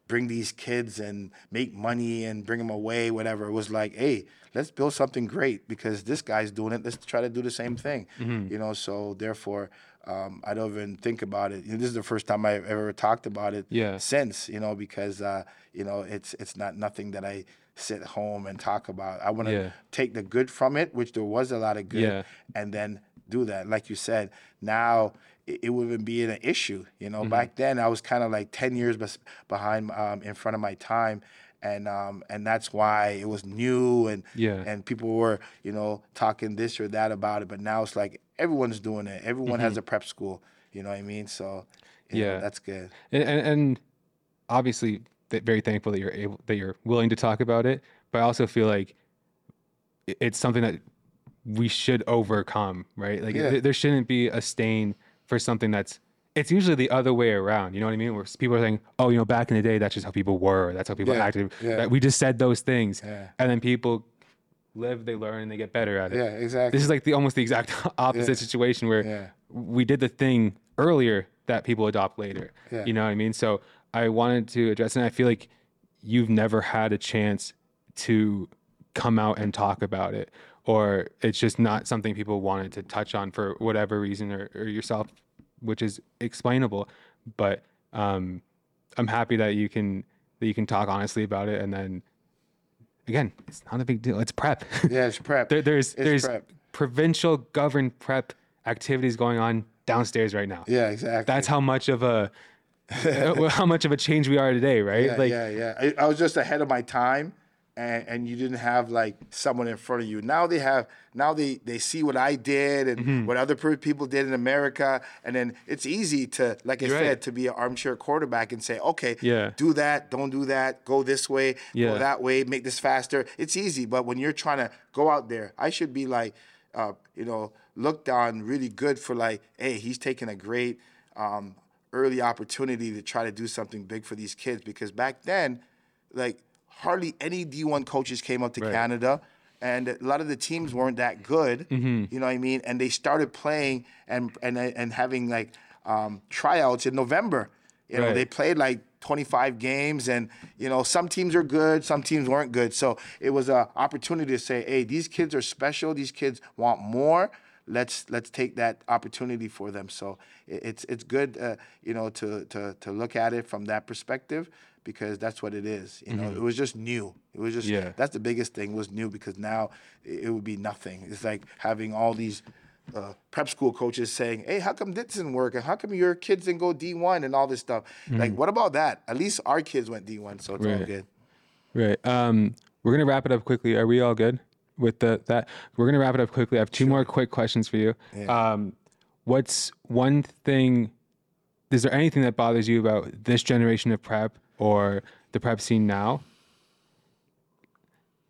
Speaker 2: bring these kids and make money and bring them away, whatever. It was like, hey, let's build something great because this guy's doing it. Let's try to do the same thing.
Speaker 1: Mm-hmm.
Speaker 2: You know, so therefore, um, I don't even think about it. You know, this is the first time I've ever talked about it
Speaker 1: Yeah.
Speaker 2: since, you know, because uh, you know, it's it's not nothing that I sit home and talk about. I want to
Speaker 1: Yeah.
Speaker 2: take the good from it, which there was a lot of good,
Speaker 1: Yeah.
Speaker 2: and then do that. Like you said, now it, it wouldn't be an issue. You
Speaker 1: Mm-hmm.
Speaker 2: know, back then I was kind of like ten years bes- behind, um, in front of my time, and um, and that's why it was new and
Speaker 1: Yeah.
Speaker 2: and people were you know talking this or that about it. But now it's like everyone's doing it. Everyone has a prep school. You know what I mean? So you know,
Speaker 1: Mm-hmm. Yeah.
Speaker 2: that's good.
Speaker 1: and, and, and obviously very thankful that you're able that you're willing to talk about it but i also feel like it's something that we should overcome right like
Speaker 2: Yeah.
Speaker 1: th- there shouldn't be a stain for something that's it's usually the other way around you know what i mean where people are saying oh you know back in the day that's just how people were that's how people
Speaker 2: Yeah,
Speaker 1: acted
Speaker 2: yeah.
Speaker 1: that we just said those things
Speaker 2: Yeah.
Speaker 1: and then people live they learn and they get better at it
Speaker 2: Yeah, exactly.
Speaker 1: this is like the almost the exact opposite situation where we did the thing earlier that people adopt later.
Speaker 2: Yeah.
Speaker 1: You know what I mean? So I wanted to address, and I feel like you've never had a chance to come out and talk about it, or it's just not something people wanted to touch on for whatever reason, or, or yourself, which is explainable. But um, I'm happy that you can that you can talk honestly about it, and then again, it's not a big deal. It's prep.
Speaker 2: yeah, it's prep.
Speaker 1: There, there's
Speaker 2: It's
Speaker 1: there's
Speaker 2: prep.
Speaker 1: provincial governed prep activities going on downstairs right now.
Speaker 2: Yeah, exactly.
Speaker 1: That's how much of a how much of a change we are today, right?
Speaker 2: yeah,
Speaker 1: like
Speaker 2: yeah, yeah. I, I was just ahead of my time, and, and you didn't have like someone in front of you. Now they have. Now they they see what I did and
Speaker 1: Mm-hmm.
Speaker 2: what other people did in America, and then it's easy to, like I
Speaker 1: You're
Speaker 2: said,
Speaker 1: right.
Speaker 2: to be an armchair quarterback and say, okay,
Speaker 1: Yeah.
Speaker 2: do that, don't do that, go this way,
Speaker 1: Yeah.
Speaker 2: go that way, make this faster. It's easy, but when you're trying to go out there, I should be like, uh, you know, looked on really good for like, hey, he's taking a great. Um, early opportunity to try to do something big for these kids because back then, like hardly any D1 coaches came up to
Speaker 1: Right.
Speaker 2: Canada and a lot of the teams weren't that good.
Speaker 1: Mm-hmm.
Speaker 2: You know what I mean? And they started playing and and and having like um, tryouts in November. You know, they played like 25 games and you know some teams are good some teams weren't good so it was an opportunity to say hey these kids are special these kids want more let's let's take that opportunity for them so it- it's it's good uh, you know to, to to look at it from that perspective because that's what it is you know it was just new it was just
Speaker 1: Yeah.
Speaker 2: that's the biggest thing was new because now it, it would be nothing it's like having all these uh, prep school coaches saying, "Hey, how come this didn't work? And how come your kids didn't go D1 and all this stuff? Like, what about that? At least our kids went D1, so it's all
Speaker 1: Right.
Speaker 2: good."
Speaker 1: right. Um, we're gonna wrap it up quickly. Are we all good with the that? We're gonna wrap it up quickly. I have two more quick questions for you. Um, what's one thing? Is there anything that bothers you about this generation of prep or the prep scene now?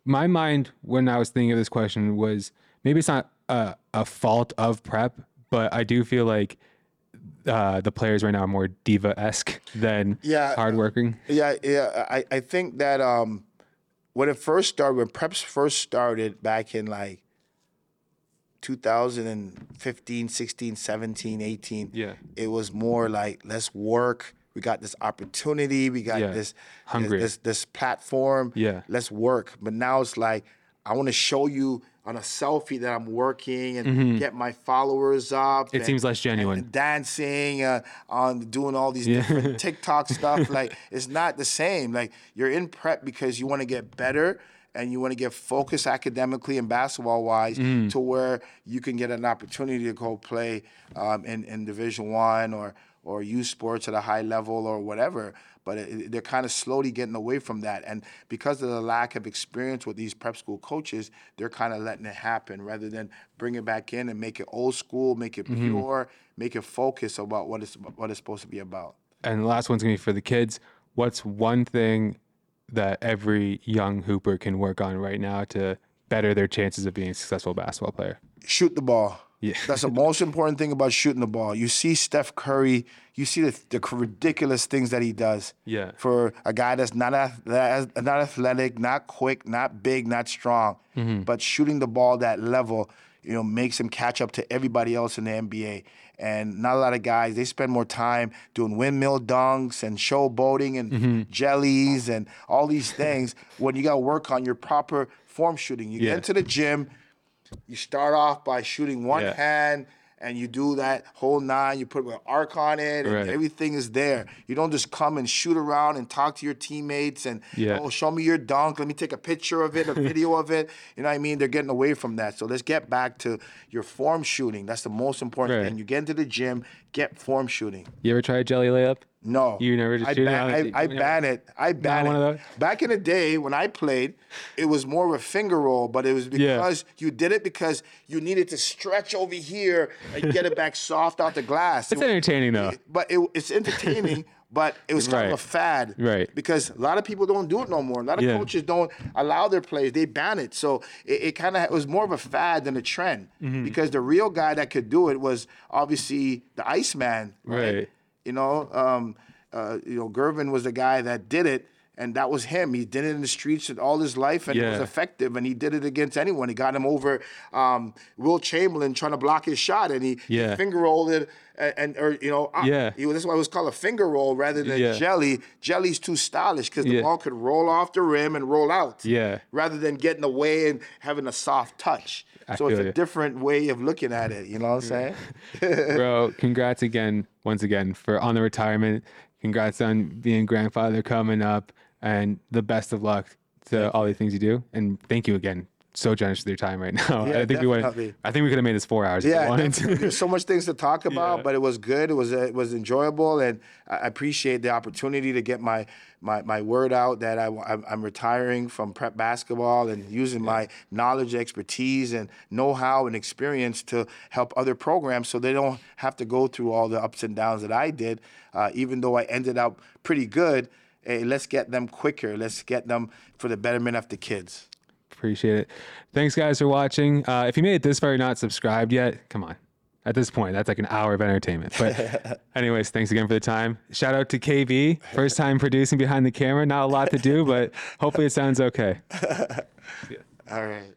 Speaker 1: my mind when I was thinking of this question was maybe it's not a, a fault of prep, but I do feel like uh, the players right now are more diva esque than
Speaker 2: Yeah.
Speaker 1: hardworking.
Speaker 2: Yeah, yeah. I, I think that um, when it first started, when preps first started back in like 2015, 16, 17, 18,
Speaker 1: Yeah.
Speaker 2: it was more like let's work. We got this opportunity. We got
Speaker 1: Yeah.
Speaker 2: this
Speaker 1: Hungry.
Speaker 2: this this platform.
Speaker 1: Yeah.
Speaker 2: let's work. But now it's like I want to show you on a selfie that I'm working and get my followers up.
Speaker 1: Mm-hmm. It
Speaker 2: and-
Speaker 1: seems less genuine.
Speaker 2: dancing uh, on doing all these different TikTok stuff. Like it's not the same. Like you're in prep because you want to get better and you want to get focused academically and basketball wise
Speaker 1: Mm.
Speaker 2: to where you can get an opportunity to go play um, in in Division One or or youth sports at a high level or whatever. But it, they're kind of slowly getting away from that, and because of the lack of experience with these prep school coaches, they're kind of letting it happen rather than bring it back in and make it old school, make it
Speaker 1: Mm-hmm.
Speaker 2: pure, make it focus about what it's what it's supposed to be about.
Speaker 1: And the last one's gonna be for the kids. What's one thing that every young hooper can work on right now to better their chances of being a successful basketball player?
Speaker 2: Shoot the ball.
Speaker 1: Yeah.
Speaker 2: That's the most important thing about shooting the ball. You see Steph Curry, you see the, the ridiculous things that he does.
Speaker 1: Yeah.
Speaker 2: For a guy that's not ath- that- not athletic, not quick, not big, not strong,
Speaker 1: Mm-hmm.
Speaker 2: but shooting the ball that level, you know, makes him catch up to everybody else in the NBA. And not a lot of guys, they spend more time doing windmill dunks and showboating and
Speaker 1: Mm-hmm.
Speaker 2: jellies and all these things when you got to work on your proper form shooting. You
Speaker 1: Yeah.
Speaker 2: get into the gym, you start off by shooting one
Speaker 1: Yeah.
Speaker 2: hand and you do that whole nine. You put an arc on it, and
Speaker 1: Right.
Speaker 2: everything is there. You don't just come and shoot around and talk to your teammates and
Speaker 1: Yeah.
Speaker 2: oh, show me your dunk. Let me take a picture of it, a video of it. You know what I mean? They're getting away from that. So let's get back to your form shooting. That's the most important
Speaker 1: Right.
Speaker 2: thing. You get into the gym, get form shooting.
Speaker 1: You ever try a jelly layup?
Speaker 2: No,
Speaker 1: You never just
Speaker 2: I
Speaker 1: it
Speaker 2: ban,
Speaker 1: out?
Speaker 2: I, I ban it. I ban
Speaker 1: one
Speaker 2: it.
Speaker 1: of those?
Speaker 2: Back in the day when I played, it was more of a finger roll, but it was
Speaker 1: Yeah.
Speaker 2: because you did it because you needed to stretch over here and get it back soft out the glass.
Speaker 1: It's entertaining though.
Speaker 2: but it, it's entertaining. But it was kind of a fad,
Speaker 1: Right.
Speaker 2: Because a lot of people don't do it no more. A lot of
Speaker 1: Yeah.
Speaker 2: coaches don't allow their players; they ban it. So it, it kind of it was more of a fad than a trend.
Speaker 1: Mm-hmm.
Speaker 2: Because the real guy that could do it was obviously the Iceman,
Speaker 1: Right.
Speaker 2: You know, um, uh, you know, Gervin was the guy that did it, and that was him. He did it in the streets all his life, and it was effective. And he did it against anyone. He got him over um, Wilt Chamberlain trying to block his shot, and he, he
Speaker 1: Yeah.
Speaker 2: finger rolled it, and, and or you know, uh,
Speaker 1: Yeah.
Speaker 2: he, that's why it was called a finger roll rather than
Speaker 1: Yeah.
Speaker 2: jelly. Jelly's too stylish because the
Speaker 1: Yeah.
Speaker 2: ball could roll off the rim and roll out.
Speaker 1: Yeah.
Speaker 2: Rather than getting away and having a soft touch.
Speaker 1: I
Speaker 2: so it's a different way of looking at it. You know what I'm saying?
Speaker 1: Bro, congrats again, once again, for on the retirement. Congrats on being grandfather coming up, and the best of luck to all the things you do. And thank you again. So generous with your time right now.
Speaker 2: Yeah,
Speaker 1: I think we
Speaker 2: definitely.
Speaker 1: went. I think we could have made this four hours. if
Speaker 2: Yeah,
Speaker 1: wanted to.
Speaker 2: there's so much things to talk about,
Speaker 1: Yeah.
Speaker 2: but it was good. It was it was enjoyable, and I appreciate the opportunity to get my my, my word out that I, I'm, retiring from prep basketball and using my knowledge, expertise, and know-how and experience to help other programs, so they don't have to go through all the ups and downs that I did. Uh, even though I ended up pretty good, hey, let's get them quicker. Let's get them for the betterment of the kids.
Speaker 1: Appreciate it. Thanks, guys, for watching. Uh, if you made it this far, you're not subscribed yet, come on. At this point, that's like an hour of entertainment. But, anyways, thanks again for the time. Shout out to KB, first time producing behind the camera. Not a lot to do, but hopefully it sounds okay.
Speaker 2: All right.